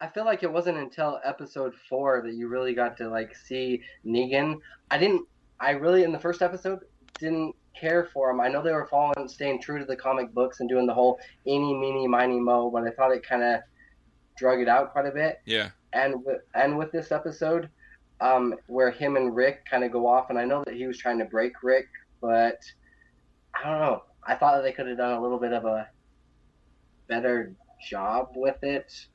I feel like it wasn't until episode four that you really got to like see Negan. I didn't. I really in the first episode didn't care for him. I know they were following, staying true to the comic books and doing the whole eeny, meeny, miny, mo, but I thought it kind of drug it out quite a bit. yeah, And with and with this episode, um, where him and Rick kind of go off, and I know that he was trying to break Rick, but I don't know. I thought that they could have done a little bit of a better job with it.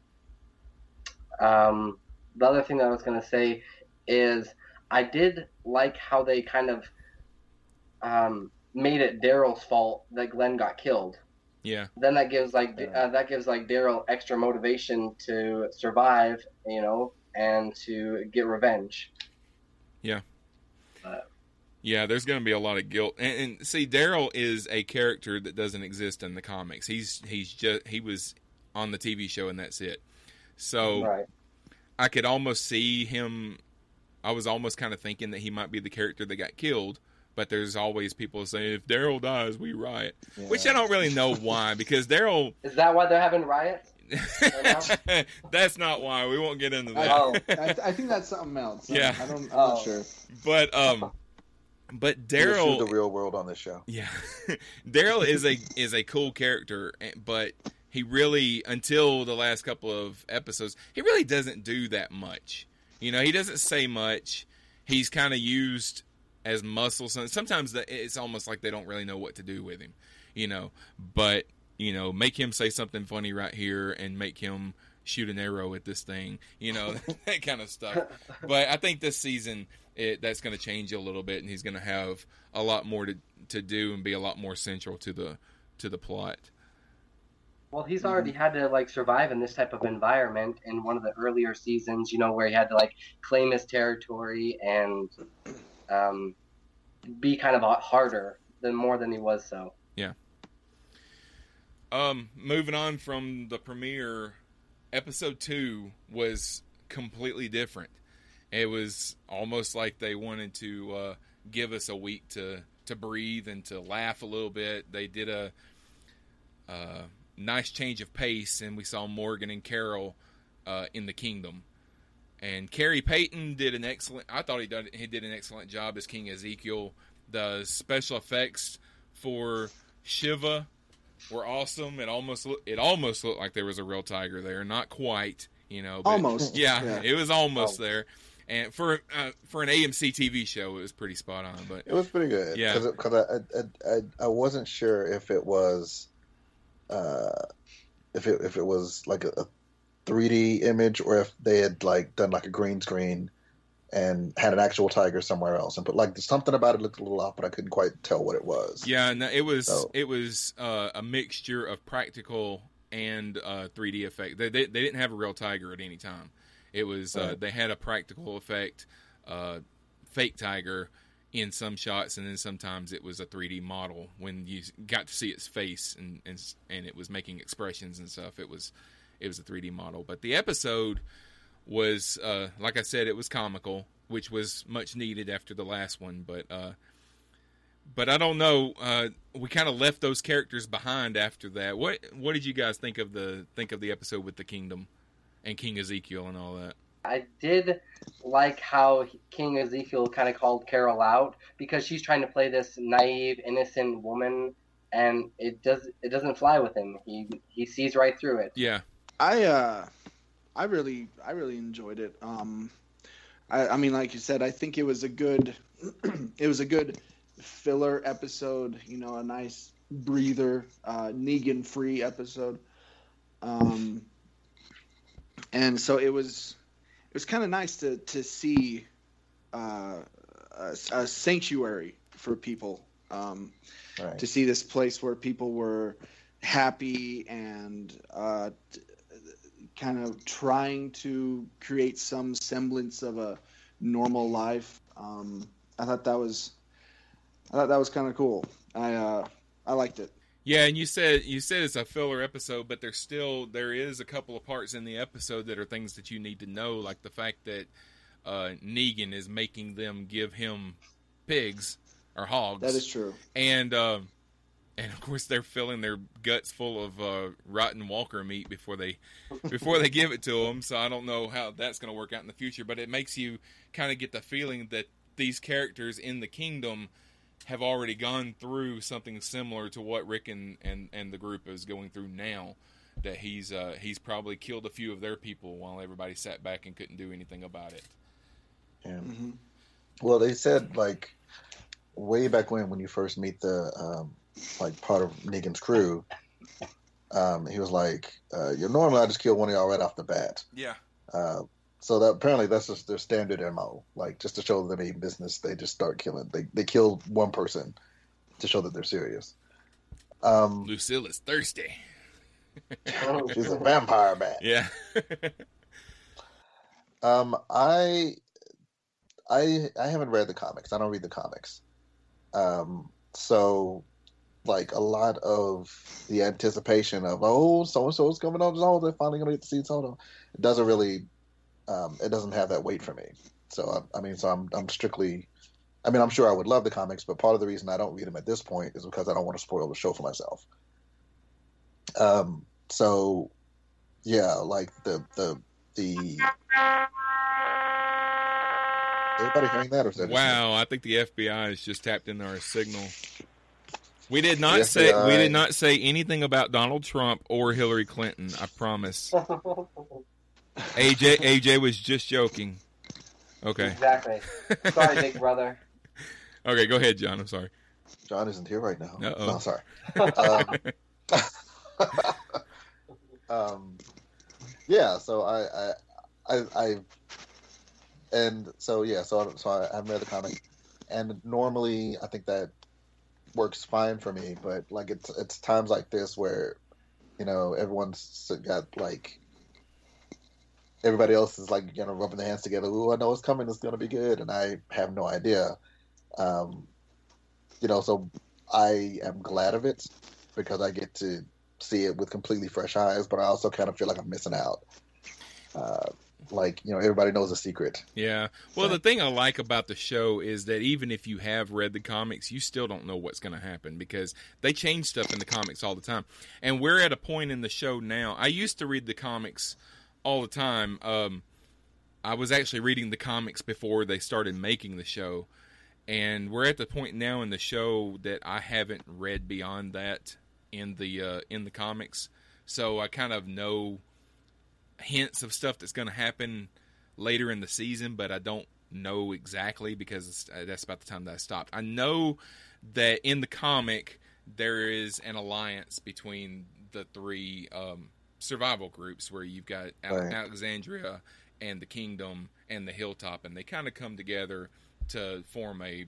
Um, the other thing that I was going to say is I did like how they kind of um, made it Daryl's fault that Glenn got killed. yeah, Then that gives like uh, that gives like Daryl extra motivation to survive, you know, and to get revenge. yeah. Yeah, there's going to be a lot of guilt, and, and see, Daryl is a character that doesn't exist in the comics. He's he's just he was on the TV show, and that's it. So Right. I could almost see him. I was almost kind of thinking that he might be the character that got killed, but there's always people saying if Daryl dies, we riot, which I don't really know why because Daryl. Is that why they're having riots? That's not why. We won't get into that. Oh. I, I think that's something else. Yeah. I don't. I'm Oh. not sure. But um, but We just shoot Daryl. the real world on this show. Yeah, Daryl is a is a cool character, eh, but he really until the last couple of episodes, he really doesn't do that much. You know, he doesn't say much. He's kind of used as muscle. Sometimes the, it's almost like they don't really know what to do with him. You know, but you know, make him say something funny right here and make him shoot an arrow at this thing. You know, that kind of stuff. But I think this season it, that's going to change a little bit, and he's going to have a lot more to to do and be a lot more central to the to the plot. Well, he's already had to like survive in this type of environment in one of the earlier seasons, you know, where he had to like claim his territory and um, be kind of harder than more than he was. So yeah. Um, moving on from the premiere, episode two was completely different. It was almost like they wanted to uh, give us a week to to breathe and to laugh a little bit. They did a, uh nice change of pace, and we saw Morgan and Carol uh, in the kingdom. And Khary Payton did an excellent. I thought he did he did an excellent job as King Ezekiel. The special effects for Shiva were awesome. It almost it almost looked like there was a real tiger there, not quite, you know. But Almost, yeah, yeah. it was almost there. And for uh, for an AMC TV show, it was pretty spot on. But It was pretty good. Yeah. because I, I, I I wasn't sure if it was, uh, if it if it was like a, a 3D image or if they had like done like a green screen and had an actual tiger somewhere else. And but like something about it looked a little off, but I couldn't quite tell what it was. yeah, no, it was So- it was uh, a mixture of practical and uh, 3D effect. They, they they didn't have a real tiger at any time. It was uh, they had a practical effect, uh, fake tiger in some shots, and then sometimes it was a 3D model when you got to see its face and and and it was making expressions and stuff. It was it was a 3D model, but the episode was uh, like I said, it was comical, which was much needed after the last one. But uh, but I don't know. Uh, we kind of left those characters behind after that. What what did you guys think of the think of the episode with the kingdom and King Ezekiel and all that? I did like how King Ezekiel kind of called Carol out because she's trying to play this naive, innocent woman, and it does it doesn't fly with him. He he sees right through it. Yeah, I uh, I really, I really enjoyed it. Um, I, I mean, like you said, I think it was a good, it was a good filler episode. You know, a nice breather, uh, Negan free episode. Um, and so it was, it was kind of nice to to see uh, a, a sanctuary for people. Um, Right. to see this place where people were happy and uh, t- kind of trying to create some semblance of a normal life. Um, I thought that was, I thought that was kind of cool. I uh, I liked it. Yeah. And you said you said it's a filler episode, but there's still there is a couple of parts in the episode that are things that you need to know, like the fact that uh, Negan is making them give him pigs or hogs. That is true. and um, and of course they're filling their guts full of uh, rotten Walker meat before they before they give it to them. So I don't know how that's going to work out in the future, but it makes you kind of get the feeling that these characters in the kingdom have already gone through something similar to what Rick and, and, and the group is going through now. That he's uh, he's probably killed a few of their people while everybody sat back and couldn't do anything about it. Yeah. hmm Well, they said like way back when, when you first meet the um, like part of Negan's crew, um, he was like, uh, "You normally I just kill one of y'all right off the bat." Yeah, Uh, so that apparently that's just their standard mo. Like just to show them a business, they just start killing. They they kill one person to show that they're serious. Um, Lucille is thirsty. she's a vampire bat. Yeah. Um, I, I, I haven't read the comics. I don't read the comics. Um, so like a lot of the anticipation of oh, so and so is coming on. Oh, they're finally gonna get to see Toto. It doesn't really, um, it doesn't have that weight for me. So I, I mean, so I'm I'm strictly I mean, I'm sure I would love the comics, but part of the reason I don't read them at this point is because I don't want to spoil the show for myself. Um, so yeah, like the the the. Everybody hearing that, or is that? Wow, I think the FBI has just tapped into our signal. We did not The say we did not say anything about Donald Trump or Hillary Clinton. I promise. AJ AJ was just joking. Okay. Exactly. Sorry, big brother. Okay, go ahead, John. I'm sorry. John isn't here right now. Uh-oh. No, sorry. Um, um, yeah, so I, I, I, I, and so yeah, so I- so I haven't read the comic, and normally I think that works fine for me, but like it's it's times like this where, you know, everyone's got like. Everybody else is like, you know, rubbing their hands together. Ooh, I know it's coming. It's gonna be good, and I have no idea. Um, you know, so I am glad of it because I get to see it with completely fresh eyes, but I also kind of feel like I'm missing out. Uh, like, you know, everybody knows a secret. Yeah. Well, the thing I like about the show is that even if you have read the comics, you still don't know what's going to happen because they change stuff in the comics all the time. And we're at a point in the show now. I used to read the comics all the time. Um, I was actually reading the comics before they started making the show. And we're at the point now in the show that I haven't read beyond that in the uh, in the comics. So I kind of know hints of stuff that's going to happen later in the season, but I don't know exactly because uh, that's about the time that I stopped. I know that in the comic there is an alliance between the three um, survival groups where you've got Right. Alexandria and the Kingdom and the Hilltop, and they kind of come together to form a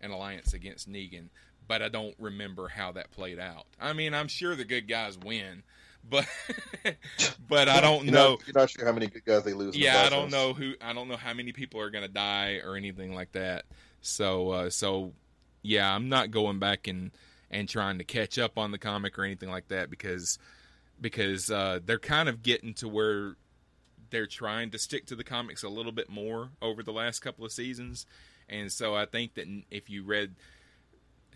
an alliance against Negan. But I don't remember how that played out. I mean, I'm sure the good guys win, but but I don't You're know. Not, you're not sure how many good guys they lose. in the Yeah, I don't know who. I don't know how many people are going to die or anything like that. So, uh, so yeah, I'm not going back and and trying to catch up on the comic or anything like that because because uh, they're kind of getting to where they're trying to stick to the comics a little bit more over the last couple of seasons, and so I think that if you read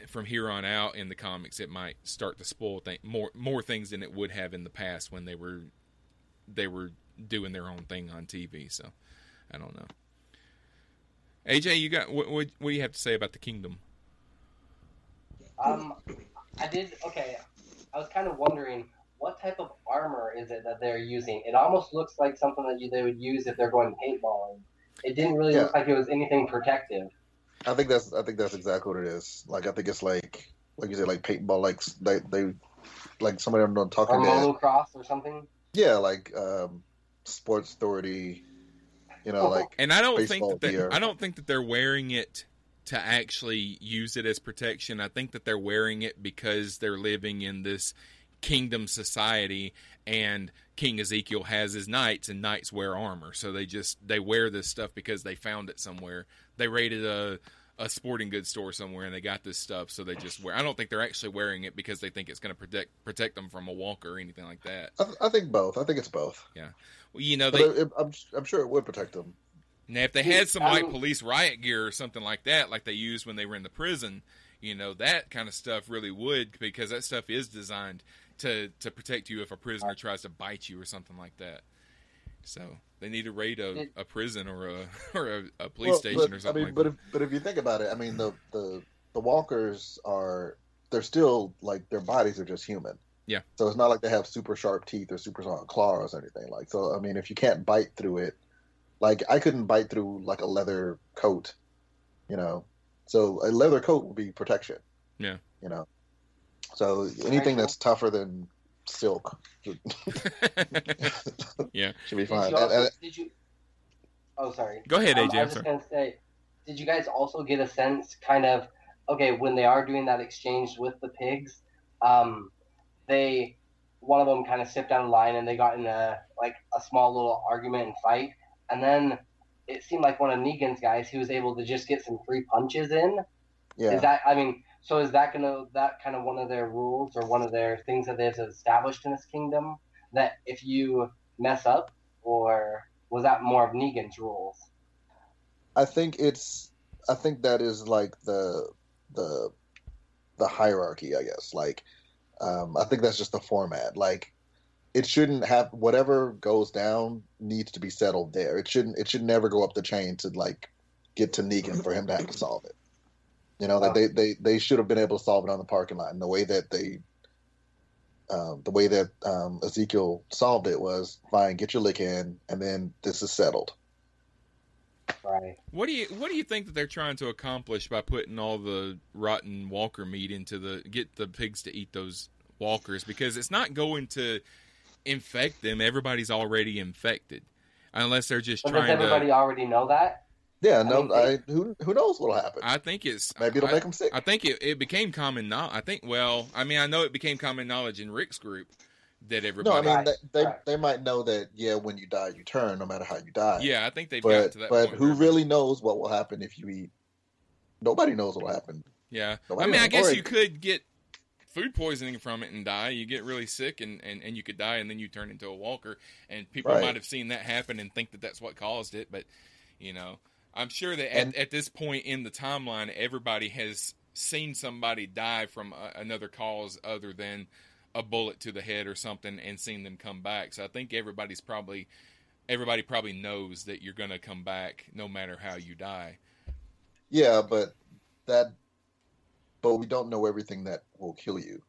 from here on out in the comics, it might start to spoil th- more more things than it would have in the past when they were they were doing their own thing on TV. So I don't know. AJ, you got what? What, what do you have to say about the kingdom? Um, I did. Okay, I was kind of wondering what type of armor is it that they're using. It almost looks like something that you, they would use if they're going paintballing. It didn't really look like it was anything protective. I think that's I think that's exactly what it is. Like I think it's like like you said, like paintball, like they they like somebody on Or talking dead. motocross or something. Yeah, like um, Sports Authority. You know, like And I don't think that they, gear. I don't think that they're wearing it to actually use it as protection. I think that they're wearing it because they're living in this kingdom society and King Ezekiel has his knights and knights wear armor. So they just they wear this stuff because they found it somewhere. They raided a a sporting goods store somewhere and they got this stuff so they just wear I don't think they're actually wearing it because they think it's going to protect protect them from a walker or anything like that. I, th- I think both. I think it's both. Yeah. Well, you know they it, it- I'm I'm sure it would protect them. Now, if they had some like Um, police riot gear or something like that, like they used when they were in the prison, you know, that kind of stuff really would because that stuff is designed to to protect you if a prisoner tries to bite you or something like that. So they need to raid a, a prison or a or a, a police Well, station but, or something I mean, like but that. if but if you think about it, I mean the the the walkers are they're still like their bodies are just human. Yeah. So it's not like they have super sharp teeth or super sharp claws or anything like. So I mean, if you can't bite through it, like I couldn't bite through like a leather coat, you know. So a leather coat would be protection. Yeah. You know. So anything that's tougher than silk yeah. should be Did fine. you, also, did you? Oh, sorry. Go ahead, Um, AJ. I I'm was just gonna say, did you guys also get a sense, kind of, okay, when they are doing that exchange with the pigs, um, they, one of them kind of stepped down the line and they got in a like a small little argument and fight, and then it seemed like one of Negan's guys, he was able to just get some free punches in. yeah. Is that? I mean, so is that gonna that kind of one of their rules or one of their things that they've established in this kingdom that if you mess up, or was that more of Negan's rules? I think it's I think that is like the the the hierarchy, I guess. Like, um, I think that's just the format. Like, it shouldn't have whatever goes down needs to be settled there. It shouldn't. It should never go up the chain to like get to Negan for him to have to solve it. You know, that they, they they should have been able to solve it on the parking lot. And the way that they, um, the way that um, Ezekiel solved it was fine. Get your lick in, and then this is settled. Right. What do you what do you think that they're trying to accomplish by putting all the rotten walker meat into the get the pigs to eat those walkers? Because it's not going to infect them. Everybody's already infected, unless they're just But does everybody to. already know that? Yeah, I no, mean, I, who who knows what'll happen? I think it's Maybe it'll I, them sick. I think it, it became common knowledge. I think well, I mean, I know it became common knowledge in Rick's group that everybody. no, I mean Right, they they, right. they might know that yeah, when you die, you turn, no matter how you die. yeah, I think they've gotten but to that. but point who where- really knows what will happen if you eat? Nobody knows what will happen. Yeah, I Nobody mean, I guess Or- you could get food poisoning from it and die. You get really sick and, and, and you could die, and then you turn into a walker. And people Right. might have seen that happen and think that that's what caused it. But you know, I'm sure that And- at, at this point in the timeline, everybody has seen somebody die from a, another cause other than a bullet to the head or something, and seen them come back. So I think everybody's probably everybody probably knows that you're going to come back no matter how you die. Yeah, but that, but we don't know everything that will kill you.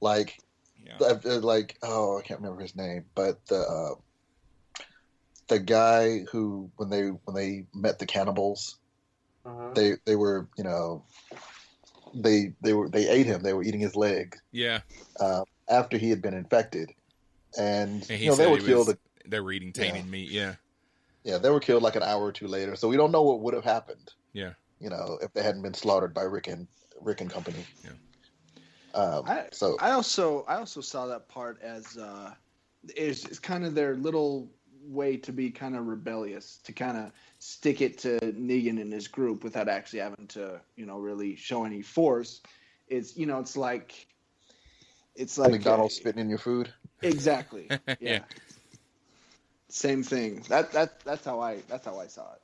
Like, Yeah. uh, uh, like oh, I can't remember his name, but the uh, the guy who when they when they met the cannibals, Mhm. they they were you know they they were they ate him. They were eating his leg Yeah, uh, after he had been infected, and, and he you know they were killed. was, they were eating tainted Yeah. meat. Yeah, yeah, they were killed like an hour or two later. So we don't know what would have happened. yeah. you know, if they hadn't been slaughtered by Rick and Rick and company. Yeah. Um, I, so I also I also saw that part as uh, is is kind of their little way to be kind of rebellious to kind of stick it to Negan and his group without actually having to you know really show any force. It's you know it's like it's like McDonald's spitting in your food. exactly yeah. Yeah. Same thing. That that that's how I that's how I saw it.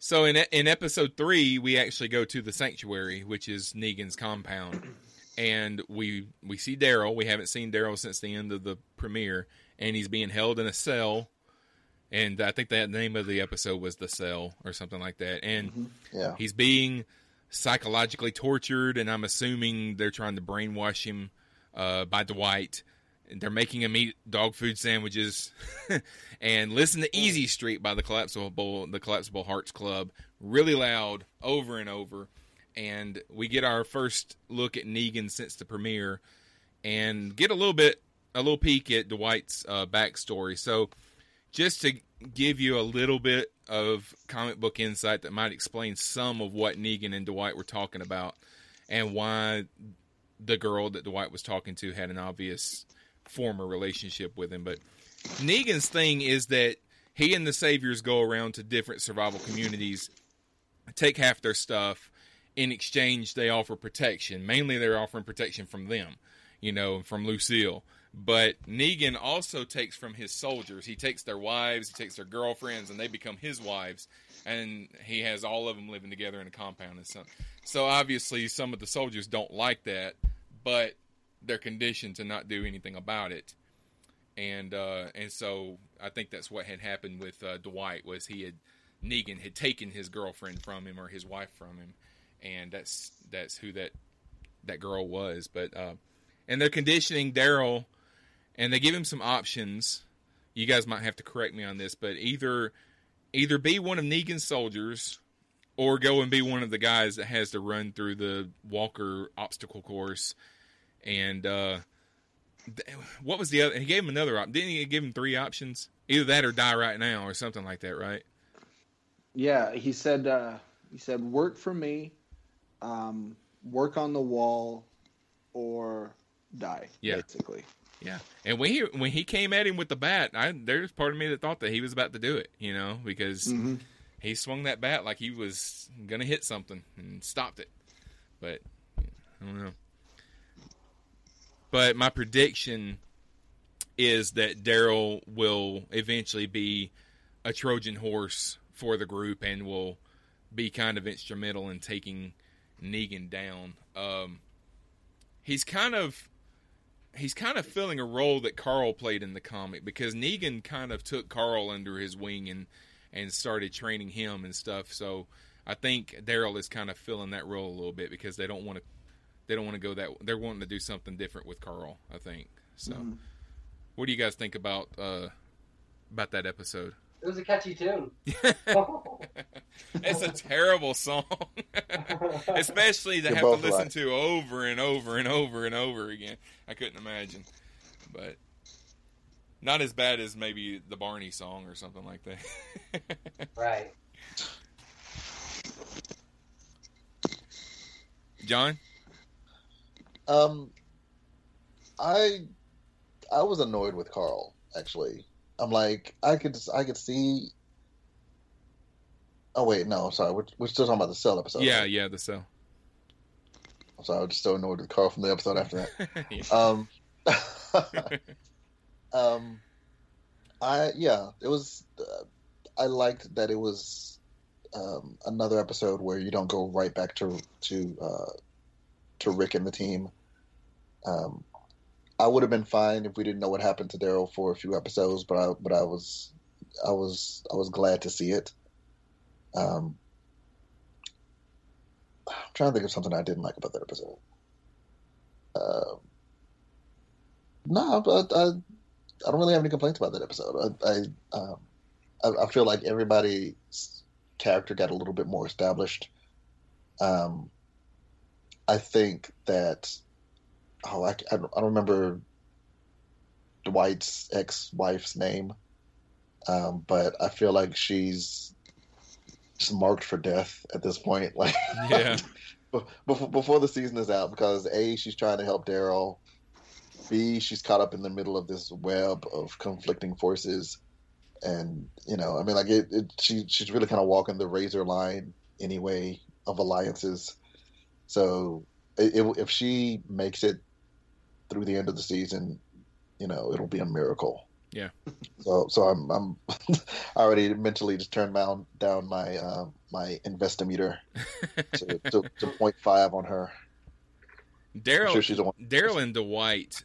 So in in episode three, we actually go to the sanctuary, which is Negan's compound, and we we see Daryl. We haven't seen Daryl since the end of the premiere, and he's being held in a cell. And I think that name of the episode was the cell or something like that. And Yeah. he's being psychologically tortured, and I'm assuming they're trying to brainwash him uh, by Dwight. And They're making him eat dog food sandwiches and listen to Easy Street by the Collapsable the Collapsable Hearts Club really loud over and over. And we get our first look at Negan since the premiere, and get a little bit a little peek at Dwight's uh, backstory. So just to give you a little bit of comic book insight that might explain some of what Negan and Dwight were talking about and why the girl that Dwight was talking to had an obvious former relationship with him. But Negan's thing is that he and the Saviors go around to different survival communities, take half their stuff. In exchange, they offer protection. Mainly, they're offering protection from them, you know, from Lucille. But Negan also takes from his soldiers. He takes their wives, he takes their girlfriends, and they become his wives. And he has all of them living together in a compound and stuff. So obviously, some of the soldiers don't like that, but they're conditioned to not do anything about it. And uh, and so I think that's what had happened with uh, Dwight was he had Negan had taken his girlfriend from him or his wife from him, and that's that's who that that girl was. But uh, and they're conditioning Daryl, and they give him some options. You guys might have to correct me on this, but either either be one of Negan's soldiers or go and be one of the guys that has to run through the Walker obstacle course. And uh, th- what was the other? He gave him another option. Didn't he give him three options? Either that or die right now or something like that, right? Yeah, he said uh, he said work for me, um, work on the wall, or die. Yeah. basically. Yeah, and when he when he came at him with the bat, I there's part of me that thought that he was about to do it, you know, because Mm-hmm. he swung that bat like he was gonna hit something and stopped it. But I don't know. But my prediction is that Daryl will eventually be a Trojan horse for the group and will be kind of instrumental in taking Negan down. Um, he's kind of he's kind of filling a role that Carl played in the comic because Negan kind of took Carl under his wing and and started training him and stuff. So I think Daryl is kind of filling that role a little bit because they don't want to they don't want to go that they're wanting to do something different with Carl. I think so. Mm-hmm. What do you guys think about uh, about that episode? It was a catchy tune. it's a terrible song, especially to You're have to listen right. to over and over and over and over again. I couldn't imagine, but not as bad as maybe the Barney song or something like that. right. John, Um, I I was annoyed with Carl. Actually, I'm like I could I could see. Oh wait, no, sorry. We're, we're still talking about the cell episode. yeah, right? yeah, the cell. I'm sorry. I was just so annoyed with Carl from the episode after that. Yeah. Um, um, I yeah, it was. Uh, I liked that it was um, another episode where you don't go right back to to uh, to Rick and the team. Um, I would have been fine if we didn't know what happened to Daryl for a few episodes, but I but I was I was I was glad to see it. Um, I'm trying to think of something I didn't like about that episode. Um, no, but I, I don't really have any complaints about that episode. I, I, um, I, I feel like everybody's character got a little bit more established. Um, I think that, oh, I, I, don't, I don't remember Dwight's ex-wife's name, um, but I feel like she's just marked for death at this point. Like, Yeah. before, before the season is out, because a she's trying to help Daryl. B, she's caught up in the middle of this web of conflicting forces, and you know, I mean, like it, it she she's really kind of walking the razor line anyway of alliances. So, it, it, if she makes it through the end of the season, you know, it'll be a miracle. Yeah. So, so I'm I'm I already mentally just turned down down my uh, my investimeter to, to, to point five on her. Daryl, sure she's the one. Daryl and Dwight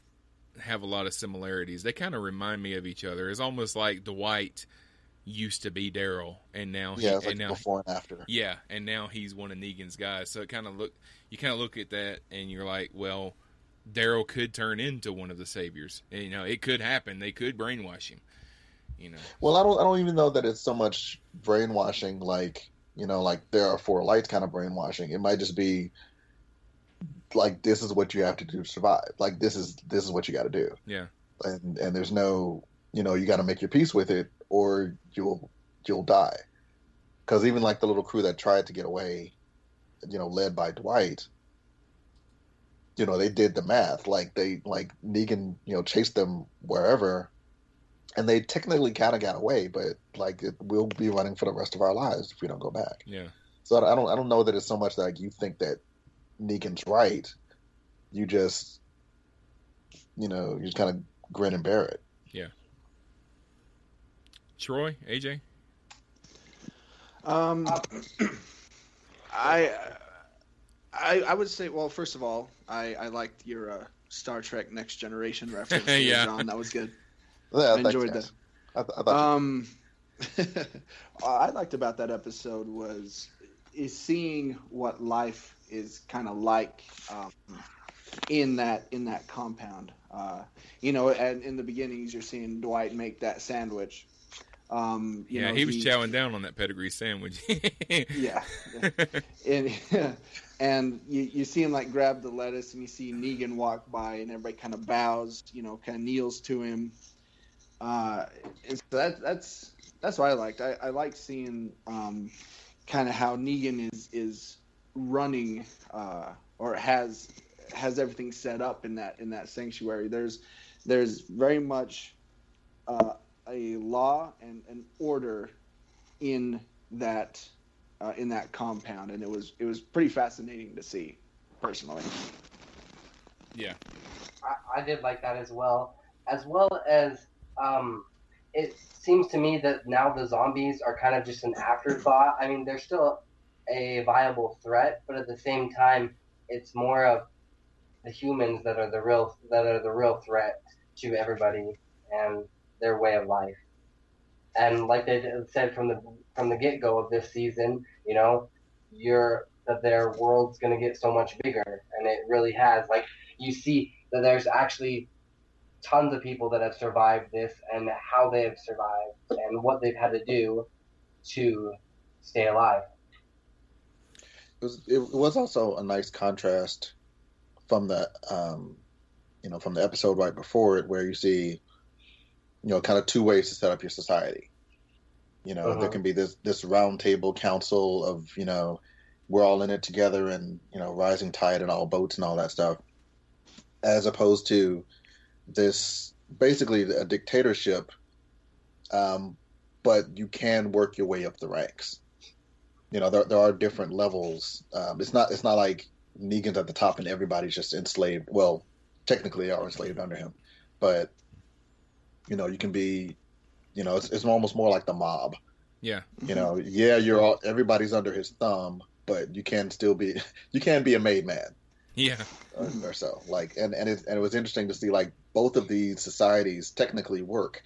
have a lot of similarities. They kind of remind me of each other. It's almost like Dwight used to be Daryl, and now he, Yeah, like and now before and after. yeah, and now he's one of Negan's guys. So it kind of look you kind of look at that, and you're like, well, Daryl could turn into one of the saviors. You know, it could happen. They could brainwash him. You know, Well, I don't I don't even know that it's so much brainwashing like you know like there are four lights kind of brainwashing. It might just be like this is what you have to do to survive. Like this is this is what you got to do. yeah, and and there's no you know you got to make your peace with it or you'll you'll die because even like the little crew that tried to get away you know led by dwight you know they did the math like they like negan you know chased them wherever and they technically kind of got away but like it, we'll be running for the rest of our lives if we don't go back yeah, so I don't I don't know that it's so much like you think that Negan's right. You just you know, you just kind of grin and bear it. Yeah. Troy, AJ, Um, I, I, I would say, well, first of all, I, I liked your uh, Star Trek Next Generation reference, Yeah. John. That was good. Yeah, I thanks, enjoyed guys. that. I, I Um, what I liked about that episode was is seeing what life is kind of like um, in that in that compound. Uh, you know, and in the beginnings, you're seeing Dwight make that sandwich. Um, you yeah, know, he was chowing down on that pedigree sandwich. Yeah, and and you, you see him like grab the lettuce, and you see Negan walk by, and everybody kind of bows, you know, kind of kneels to him. Uh, and so that, that's that's what I liked. I, I like seeing um, kind of how Negan is is running uh, or has has everything set up in that in that sanctuary. There's there's very much uh, a law and an order in that uh, in that compound, and it was it was pretty fascinating to see, personally. yeah, I, I did like that as well, as well as um, it seems to me that now the zombies are kind of just an afterthought. I mean, they're still a viable threat, but at the same time, it's more of the humans that are the real that are the real threat to everybody and their way of life. And like they said from the from the get go of this season, you know, you're that their world's gonna get so much bigger, and it really has. Like you see that there's actually tons of people that have survived this, and how they have survived, and what they've had to do to stay alive. It was it was also a nice contrast from the um, you know from the episode right before it, where you see you know kind of two ways to set up your society. You know, Uh-huh. there can be this this round table council of you know we're all in it together and you know rising tide and all boats and all that stuff, as opposed to this basically a dictatorship, um, but you can work your way up the ranks. You know, there there are different levels. Um, it's not it's not like Negan's at the top and everybody's just enslaved. Well, technically, they are enslaved under him, but you know, you can be, you know, it's, it's almost more like the mob. Yeah. You know, yeah, you're all everybody's under his thumb, but you can still be you can be a made man Yeah. or, or so. Like, and and it, and it was interesting to see like both of these societies technically work,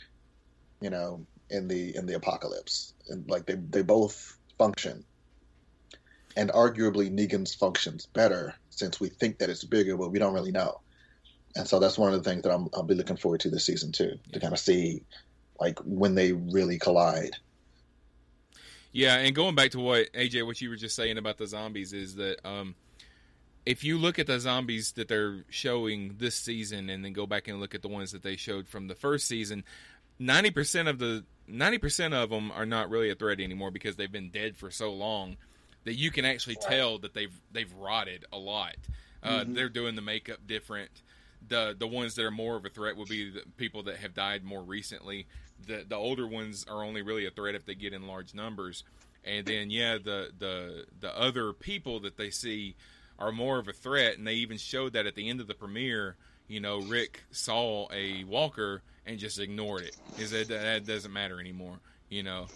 you know, in the in the apocalypse, and like they they both function. And arguably, Negan's functions better since we think that it's bigger, but we don't really know. And so that's one of the things that I'm, I'll be looking forward to this season too, to kind of see like when they really collide. Yeah, and going back to what AJ, what you were just saying about the zombies is that um, if you look at the zombies that they're showing this season, and then go back and look at the ones that they showed from the first season, ninety percent of the ninety percent of them are not really a threat anymore because they've been dead for so long that you can actually tell that they've they've rotted a lot. Uh, Mhm. They're doing the makeup different. The the ones that are more of a threat will be the people that have died more recently. The the older ones are only really a threat if they get in large numbers. And then yeah, the the the other people that they see are more of a threat, and they even showed that at the end of the premiere. You know, Rick saw a walker and just ignored it. Is that that doesn't matter anymore? You know,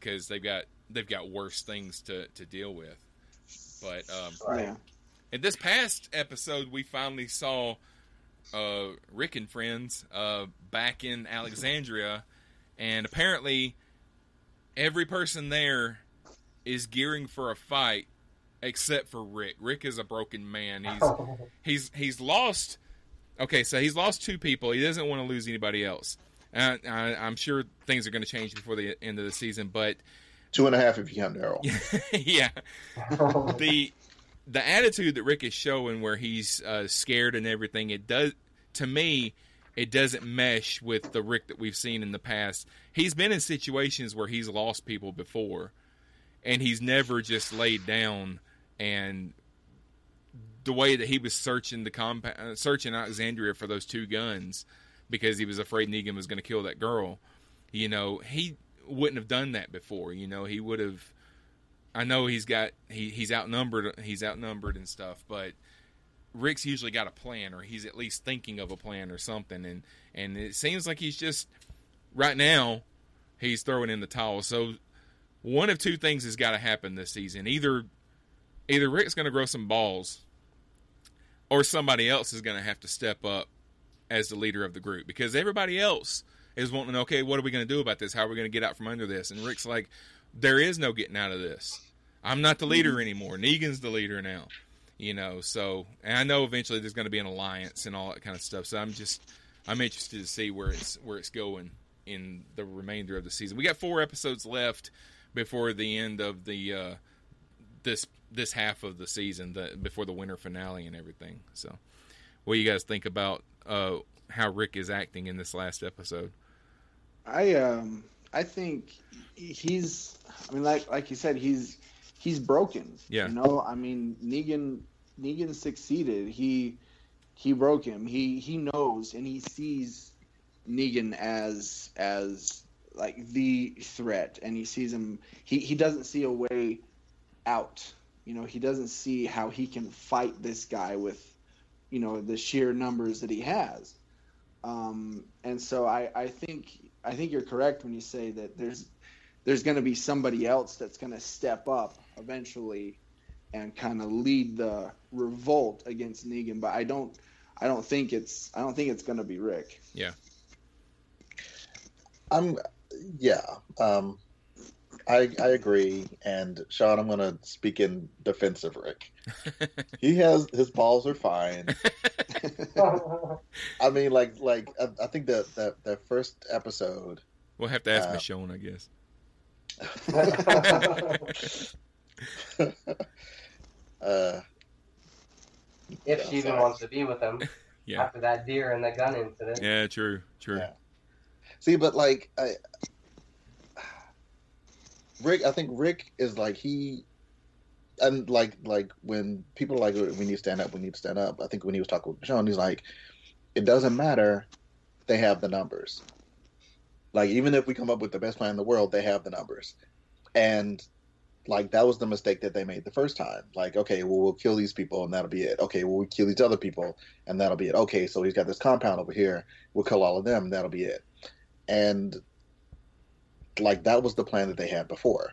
because they've got they've got worse things to to deal with. But um, Yeah. in this past episode, we finally saw uh, Rick and friends uh, back in Alexandria, and apparently, every person there is gearing for a fight except for Rick. Rick is a broken man. He's he's he's lost. Okay, so he's lost two people. He doesn't want to lose anybody else. Uh, I, I'm sure things are going to change before the end of the season, but Two and a half if you count Daryl. yeah. the the attitude that Rick is showing, where he's uh, scared and everything, it does to me, it doesn't mesh with the Rick that we've seen in the past. He's been in situations where he's lost people before, and he's never just laid down and the way that he was searching the compa- uh, searching Alexandria for those two guns because he was afraid Negan was going to kill that girl. You know, he wouldn't have done that before. You know, he would have. I know he's got he he's outnumbered he's outnumbered and stuff, but Rick's usually got a plan or he's at least thinking of a plan or something, and and it seems like he's just right now he's throwing in the towel. So one of two things has got to happen this season. Either either Rick's going to grow some balls, or somebody else is going to have to step up as the leader of the group because everybody else is wanting okay, what are we going to do about this? How are we going to get out from under this? And Rick's like, there is no getting out of this. I'm not the leader anymore. Negan's the leader now. You know, so and I know eventually there's going to be an alliance and all that kind of stuff. So I'm just I'm interested to see where it's where it's going in the remainder of the season. We got four episodes left before the end of the uh, this this half of the season, the, before the winter finale and everything. So, what do you guys think about uh, how Rick is acting in this last episode? I um I think he's I mean like like you said he's he's broken. Yeah. You know, I mean Negan Negan succeeded. He he broke him. He he knows and he sees Negan as as like the threat and he sees him he he doesn't see a way out. You know, he doesn't see how he can fight this guy with you know the sheer numbers that he has. Um, and so I, I think I think you're correct when you say that there's there's going to be somebody else that's going to step up eventually and kind of lead the revolt against Negan. But I don't, I don't think it's, I don't think it's going to be Rick. Yeah. I'm, yeah. Um, I I agree. And Sean, I'm going to speak in defense of Rick. he has his balls are fine. I mean, like like I, I think that that that first episode. We'll have to ask Uh, Michonne, I guess. uh, if she even wants to be with him Yeah. after that deer and the gun incident. Yeah, true, true. Yeah. See, but like I, Rick, I think Rick is like he, and like like when people are like we need to stand up, we need to stand up. I think when he was talking with Sean, he's like, it doesn't matter, they have the numbers. Like even if we come up with the best plan in the world, they have the numbers, and like that was the mistake that they made the first time. Like okay, well we'll kill these people and that'll be it. Okay, well we kill these other people and that'll be it. Okay, so he's got this compound over here. We'll kill all of them and that'll be it and like that was the plan that they had before.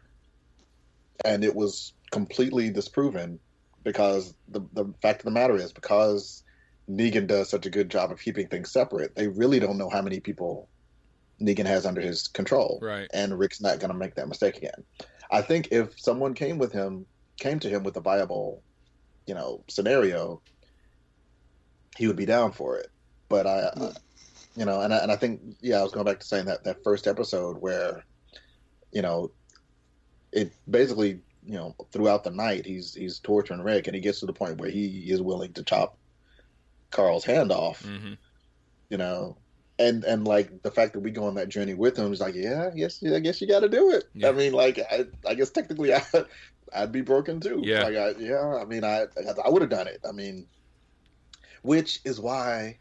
And it was completely disproven because the the fact of the matter is because Negan does such a good job of keeping things separate they really don't know how many people Negan has under his control. Right. and Rick's not going to make that mistake again. I think if someone came with him came to him with a viable you know scenario he would be down for it. But I, I you know, and I, and I think yeah, I was going back to saying that that first episode where, you know, it basically you know throughout the night he's he's torturing Rick, and he gets to the point where he is willing to chop Carl's hand off, hmm you know, and and like the fact that we go on that journey with him is like yeah, yes, I guess you got to do it. Yeah. I mean, like I, I guess technically I, I'd be broken too. Yeah. like I, yeah. I mean, I I would have done it. I mean, which is why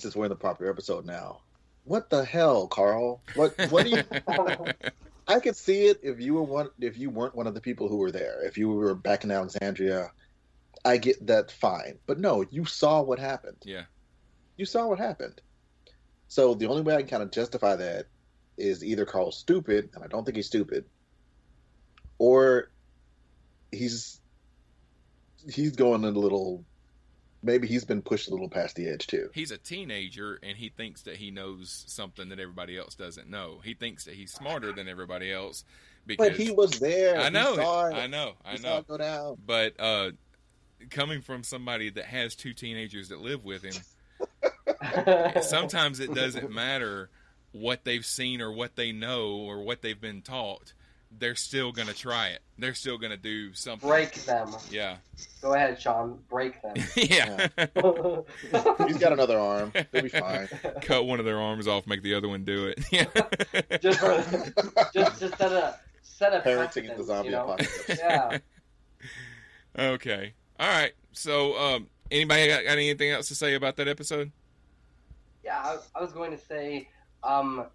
since we're in the proper episode now. What the hell, Carl? What what do you I could see it if you were one if you weren't one of the people who were there. If you were back in Alexandria, I get that fine. But no, you saw what happened. yeah. You saw what happened. So the only way I can kind of justify that is either Carl's stupid, and I don't think he's stupid, or he's he's going a little maybe he's been pushed a little past the edge too. He's a teenager and he thinks that he knows something that everybody else doesn't know. He thinks that he's smarter than everybody else because But he was there. I He know, saw it. I know, I He saw know. it go down. But uh, coming from somebody that has two teenagers that live with him, sometimes it doesn't matter what they've seen or what they know or what they've been taught. They're still going to try it. They're still going to do something. break them. Yeah. Go ahead, Sean. Break them. yeah. He's got another arm. He'll be fine. Cut one of their arms off, make the other one do it. Yeah. just just just set a set a Parenting in the zombie you know? apocalypse. Yeah. okay. All right. So, um, anybody got, got anything else to say about that episode? Yeah, I, I was going to say, um,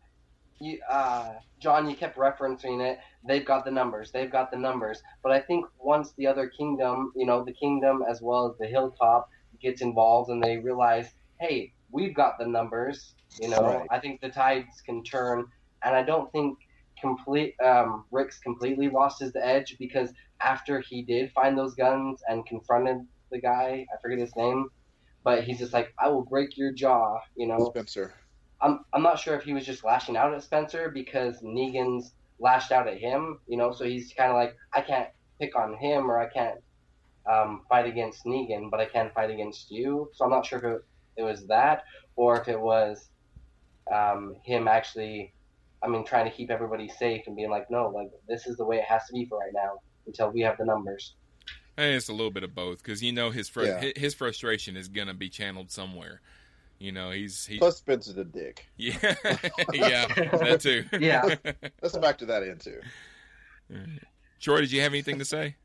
you, uh, John, you kept referencing it. They've got the numbers. They've got the numbers. But I think once the other kingdom, you know, the kingdom as well as the hilltop gets involved and they realize, hey, we've got the numbers. You know, Right. I think the tides can turn, and I don't think complete um, Rick's completely lost his edge because after he did find those guns and confronted the guy, I forget his name, but he's just like, I will break your jaw. You know, Spencer. I'm I'm not sure if he was just lashing out at Spencer because Negan's lashed out at him, you know, so he's kind of like I can't pick on him or I can't um, fight against Negan, but I can fight against you. So I'm not sure if it, it was that or if it was um, him actually, I mean, trying to keep everybody safe and being like, no, like this is the way it has to be for right now until we have the numbers. And it's a little bit of both because you know his fr- Yeah. his frustration is gonna be channeled somewhere. You know, he's he. Plus Spencer's a dick. yeah, yeah, that too. Yeah. Let's factor that in too. Troy, did you have anything to say?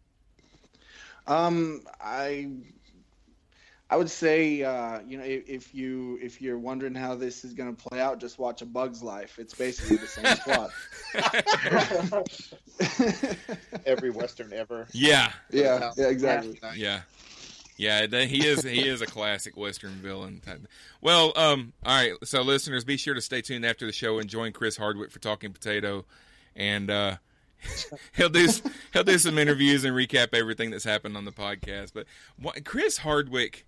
Um, I I would say, uh, you know, if, if you if you're wondering how this is going to play out, just watch A Bug's Life. It's basically the same plot. Every Western ever. Yeah, yeah, yeah, exactly. yeah, yeah. He is he is a classic Western villain. Type. Well, um, all right. So, listeners, be sure to stay tuned after the show and join Chris Hardwick for Talking Potato, and uh, he'll do he'll do some interviews and recap everything that's happened on the podcast. But what, Chris Hardwick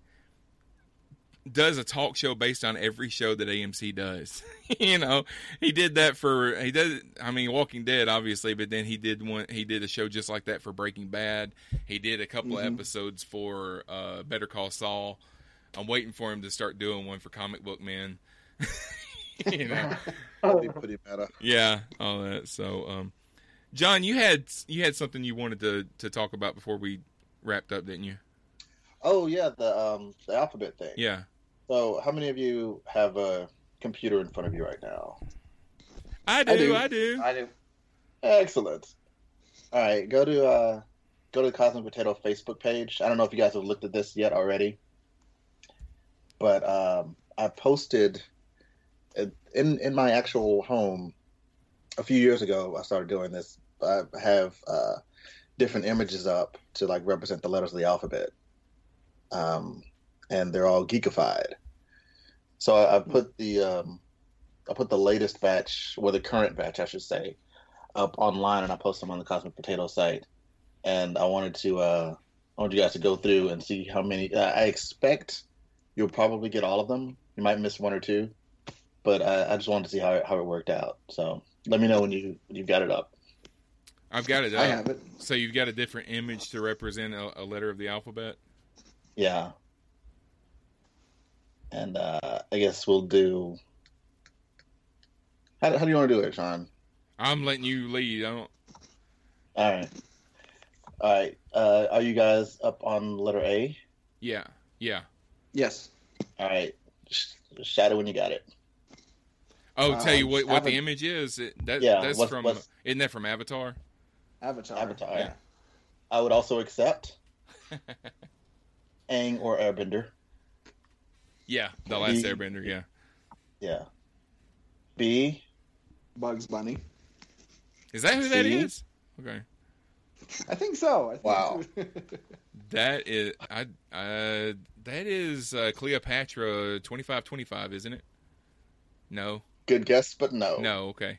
does a talk show based on every show that AMC does. you know, he did that for he did. I mean, Walking Dead, obviously, but then he did one. He did a show just like that for Breaking Bad. He did a couple Mhm. of episodes for uh, Better Call Saul. I'm waiting for him to start doing one for Comic Book Man. you know, pretty meta. yeah, all that. So, um, John, you had you had something you wanted to to talk about before we wrapped up, didn't you? Oh yeah, the um the alphabet thing. Yeah. So how many of you have a computer in front of you right now? I do, do. I do. I do. Excellent. All right, go to uh go to the Cosmic Potato Facebook page. I don't know if you guys have looked at this yet already, but um, I posted in in my actual home a few years ago. I started doing this. I have uh, different images up to like represent the letters of the alphabet, um, and they're all geekified. So I, I put the um, I put the latest batch, or the current batch, I should say, up online and I post them on the Cosmic Potato site. And I wanted to, uh, I want you guys to go through and see how many. Uh, I expect you'll probably get all of them. You might miss one or two, but I, I just wanted to see how it, how it worked out. So let me know when you you've got it up. I've got it. I have it. So you've got a different image to represent a, a letter of the alphabet. Yeah. And uh, I guess we'll do. How, how do you want to do it, Sean? I'm letting you lead. I don't. All right. All right. Uh, are you guys up on letter A? Yeah, yeah. Yes. All right. Sh- Shadow when you got it. Oh, tell you Um, what, what the image is. It, that, Yeah, that's what's- from. what's- Isn't that from Avatar? Avatar. Avatar. Yeah. I would also accept Aang or Airbender. Yeah, the last The- Airbender. Yeah. Yeah. B. Bugs Bunny. Is that who that See? is? Okay. I think so. I think Wow. That is I uh that is uh, Cleopatra twenty five twenty five, isn't it? No, Good guess, but no. no, okay.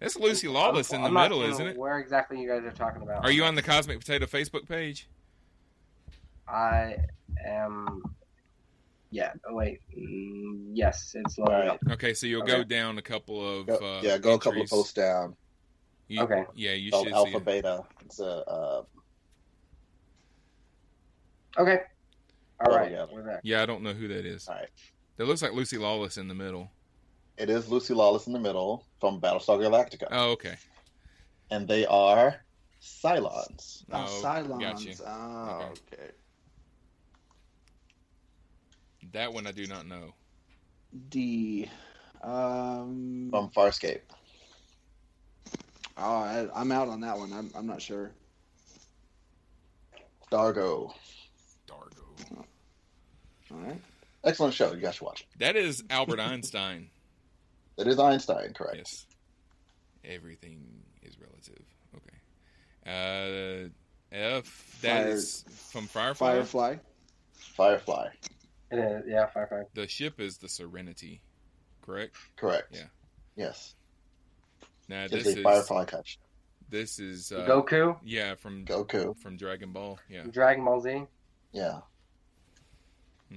That's Lucy Lawless in the I'm middle, seeing isn't it? Where exactly you guys are talking about? Are you on the Cosmic Potato Facebook page? I am. Yeah. Oh wait. Mm, yes, it's loading Alright. up. Okay, so you'll Okay. go down a couple of Go- uh, yeah, go a couple of posts down. You- Okay. Yeah, you Called should Alpha see. It. Beta. It's a uh, Okay. All yeah. We're. Yeah, I don't know who that is. all right. That looks like Lucy Lawless in the middle. It is Lucy Lawless in the middle from Battlestar Galactica, Oh, okay. and they are Cylons. Oh, Oh, Cylons. gotcha. Oh, Okay. okay. That one I do not know. D. Um. from Farscape. Oh, I, I'm out on that one. I'm, I'm not sure. Dargo. Dargo. All right. Excellent show. You guys should watch it. That is Albert Einstein. That is Einstein, correct? Yes. Everything is relative. Okay. Uh, F. That Fire- is from Firefly. Firefly. Firefly, It is. Yeah. Firefly. The ship is the Serenity, correct? correct. Yeah. Yes. Now It's this a is Firefly touch. this is uh, Goku. Yeah, from Goku. from Dragon Ball. Yeah. Dragon Ball Z. Yeah.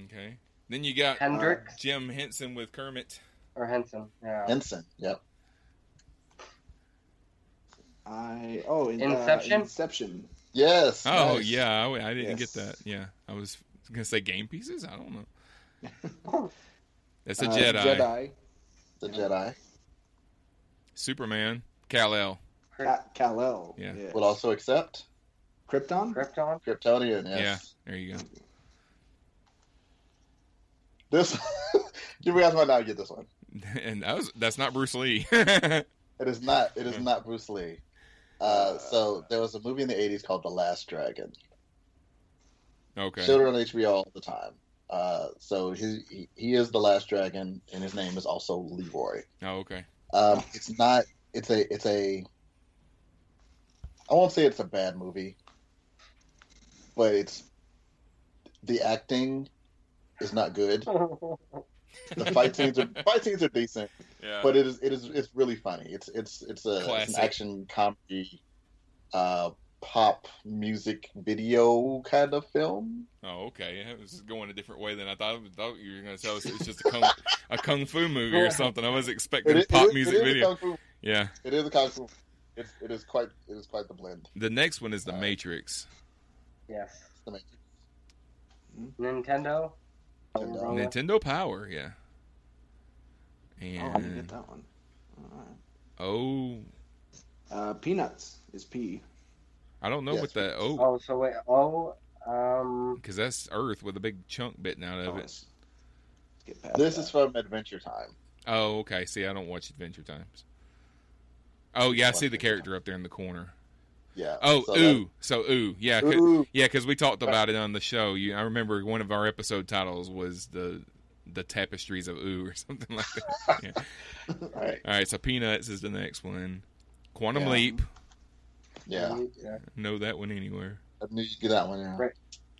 Okay. Then you got Hendrix Jim Henson with Kermit. or Henson. Yeah. Henson. Yep. I. Oh, in, Inception? Uh, Inception. Yes. Oh nice. yeah, I, I didn't Yes. get that. Yeah, I was gonna say game pieces. I don't know. That's a Uh, Jedi. Jedi. The Jedi Superman. Kal El. Ka- Kal-El. Yeah. Yes. would also accept Krypton. Krypton. Kryptonian. Yes. Yeah. There you go. This. you guys might not get this one. and that was that's not Bruce Lee. It is not. It is not Bruce Lee. Uh, so there was a movie in the '80s called The Last Dragon. Okay. Showed it on HBO all the time. Uh, so he, he he is the Last Dragon, and his name is also Leroy. Oh, okay. Um, it's not. It's a. It's a. I won't say it's a bad movie, but it's the acting is not good. The fight scenes are fight scenes are decent, Yeah. but it is it is it's really funny. It's it's it's a it's an action comedy uh, pop music video kind of film. Oh, okay. It was going a different way than I thought. I thought you were going to tell us it's just a kung, a kung fu movie or something. I was expecting It is- pop it is- music it is video. Yeah. It is a kung fu. It's, it is quite. It is quite the blend. The next one is The Uh, Matrix. Yes. The Matrix. Nintendo. Nintendo. Nintendo Power, yeah. Oh, I didn't get that one. All right. oh, Uh, Peanuts is P. I don't know Yes. what that oh Oh, so wait. Oh, um, because that's Earth with a big chunk bitten out of Oh, it. let's, let's get past This that. is from Adventure Time. Oh, okay. See, I don't watch Adventure Times. Oh yeah, I see the character up there in the corner. Yeah. Oh, so that- ooh. So ooh, yeah, 'cause- Ooh. yeah, because we talked about it on the show. You, I remember one of our episode titles was the the tapestries of ooh or something like that. Yeah. Right. All right, so Peanuts is the next one. Quantum Yeah. Leap, Yeah. yeah. know that one anywhere. I knew you'd get that one. Yeah. Right.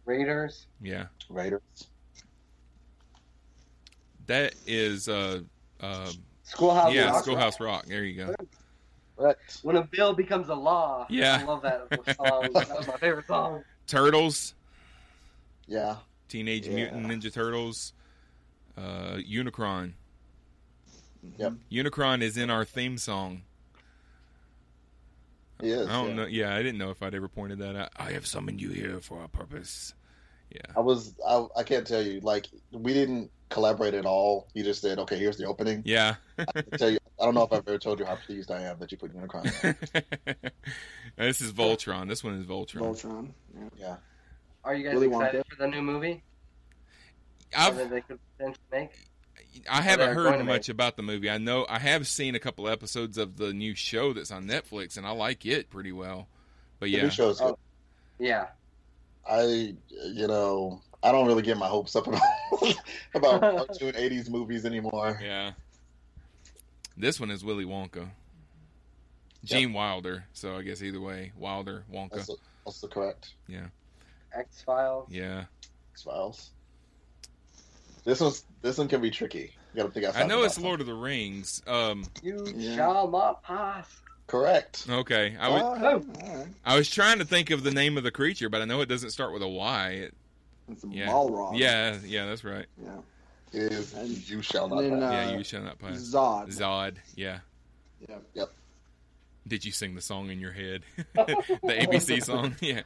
Raiders. Yeah, Raiders. that is uh, uh, Schoolhouse. yeah, Rock. Schoolhouse Rock. There you go. Right. When a bill becomes a law. Yeah. I love that song. that was my favorite song. Turtles, Yeah. Teenage Yeah. Mutant Ninja Turtles, uh, Unicron. Yep. Unicron is in our theme song. He is. I don't yeah. know. Yeah, I didn't know if I'd ever pointed that out. I have summoned you here for a purpose. Yeah. I was. I, I can't tell you. Like we didn't collaborate at all. You just said, "Okay, here's the opening." Yeah. I tell you. I don't know if I've ever told you how pleased I am that you put Unicron. in. this is Voltron. This one is Voltron. Voltron. Yeah. Yeah. Are you guys Willy excited for the new movie I've, that they could potentially make? I haven't heard to much about the movie. I know I have seen a couple episodes of the new show that's on Netflix, and I like it pretty well. But The yeah, new show's oh, good. Oh. Yeah. I, you know, I don't really get my hopes up about about cartoon '80s movies anymore. yeah. This one is Willy Wonka. Gene Wilder. So I guess either way, Wilder, Wonka. That's the correct. Yeah, X Files. yeah. X Files. This one's this one can be tricky. You gotta think outside. I know it's. Lord of the Rings. Um, You Yeah. shall not pass. Correct. okay. I was Oh, hey. I was trying to think of the name of the creature, but I know it doesn't start with a Y. It, It's a yeah, Balrog. yeah, yeah. That's right. Yeah. It is. And- you shall not. then, pass. Uh, yeah, you shall not pass. Zod. Zod. Yeah. Yeah. Yep. Did you sing the song in your head? the ABC song? Yeah.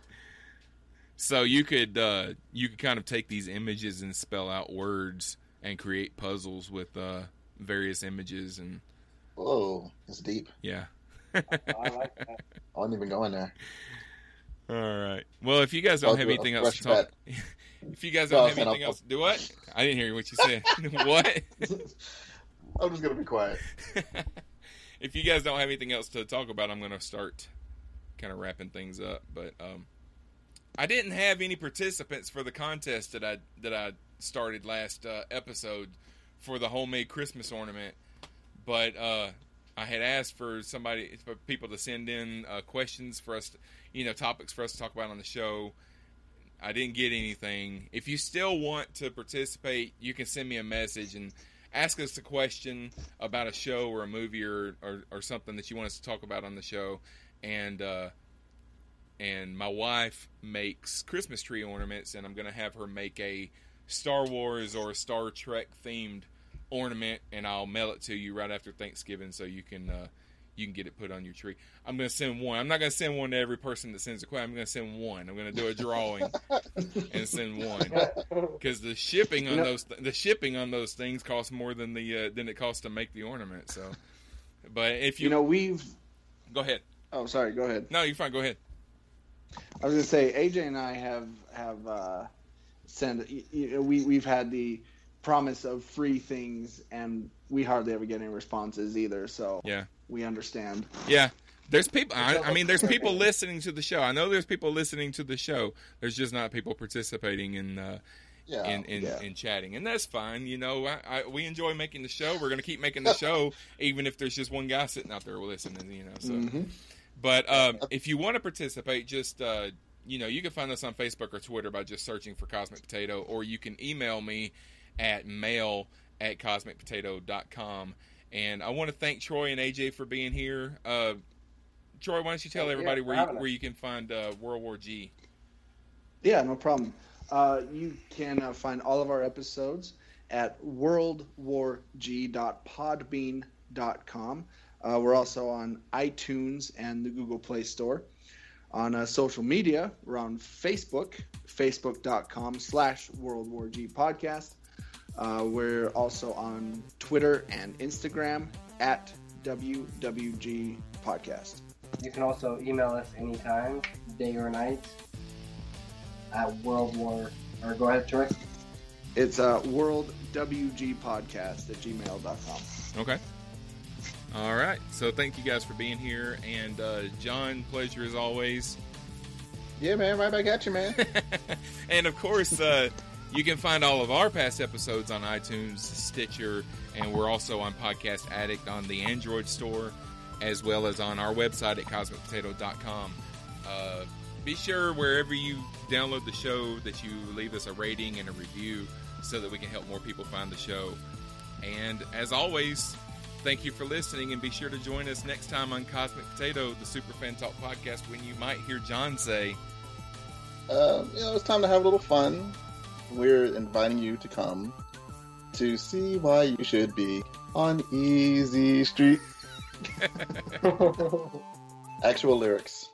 So you could uh, you could kind of take these images and spell out words and create puzzles with uh, various images and Whoa, it's deep. yeah. I like that. I wasn't even going there. All right. Well, if you guys don't I'll have do anything else to talk, if you guys don't have anything else, do what? I didn't hear what you said. what? I'm just gonna be quiet. if you guys don't have anything else to talk about, I'm going to start kind of wrapping things up. But um, I didn't have any participants for the contest that I that I started last uh, episode for the homemade Christmas ornament, but uh, I had asked for somebody for people to send in uh, questions for us, to, you know, topics for us to talk about on the show. I didn't get anything. If you still want to participate, you can send me a message and ask us a question about a show or a movie or, or, or something that you want us to talk about on the show. And uh, and my wife makes Christmas tree ornaments, and I'm going to have her make a Star Wars or Star Trek themed ornament, and I'll mail it to you right after Thanksgiving, so you can uh, you can get it put on your tree. I'm going to send one. I'm not going to send one to every person that sends a question. I'm going to send one. I'm going to do a drawing and send one because the shipping on those th- the shipping on those things costs more than the uh, than it costs to make the ornament. So, but if you, You know, we've. go ahead. Oh, sorry. Go ahead. No, you're fine. Go ahead. I was gonna say AJ and I have have uh, sent. y- y- We we've had the promise of free things, and we hardly ever get any responses either. So Yeah. we understand. Yeah. There's people. I, I mean, there's people listening to the show. I know there's people listening to the show. There's just not people participating in uh, Yeah. in in, yeah. in chatting, and that's fine. You know, I, I, we enjoy making the show. We're gonna keep making the show, even if there's just one guy sitting out there listening. You know, so. Mhm. But um, if you want to participate, just uh, you know, you can find us on Facebook or Twitter by just searching for Cosmic Potato, or you can email me at mail at cosmicpotato.com. And I want to thank Troy and AJ for being here. Uh, Troy, why don't you tell Yeah, everybody for where you, us. where you can find uh, World War G? Yeah, no problem. Uh, you can uh, find all of our episodes at worldwarg.podbean.com. Uh, we're also on iTunes and the Google Play Store. On uh, social media, we're on Facebook, facebook.com slash World War G podcast. Uh, we're also on Twitter and Instagram at WWG podcast. You can also email us anytime, day or night, at World War. Or go ahead, Troy. It's uh, World WG podcast at gmail.com. Okay. All right. So thank you guys for being here, and uh, John, pleasure as always. Yeah, man, right back at you, man. and of course, uh, you can find all of our past episodes on iTunes, Stitcher, and we're also on Podcast Addict on the Android store, as well as on our website at cosmicpotato.com. Uh, be sure wherever you download the show that you leave us a rating and a review so that we can help more people find the show. And as always, thank you for listening, and be sure to join us next time on Cosmic Potato, the Super Fan Talk podcast, when you might hear John say, um, you know, it's time to have a little fun. We're inviting you to come to see why you should be on Easy Street. Actual lyrics.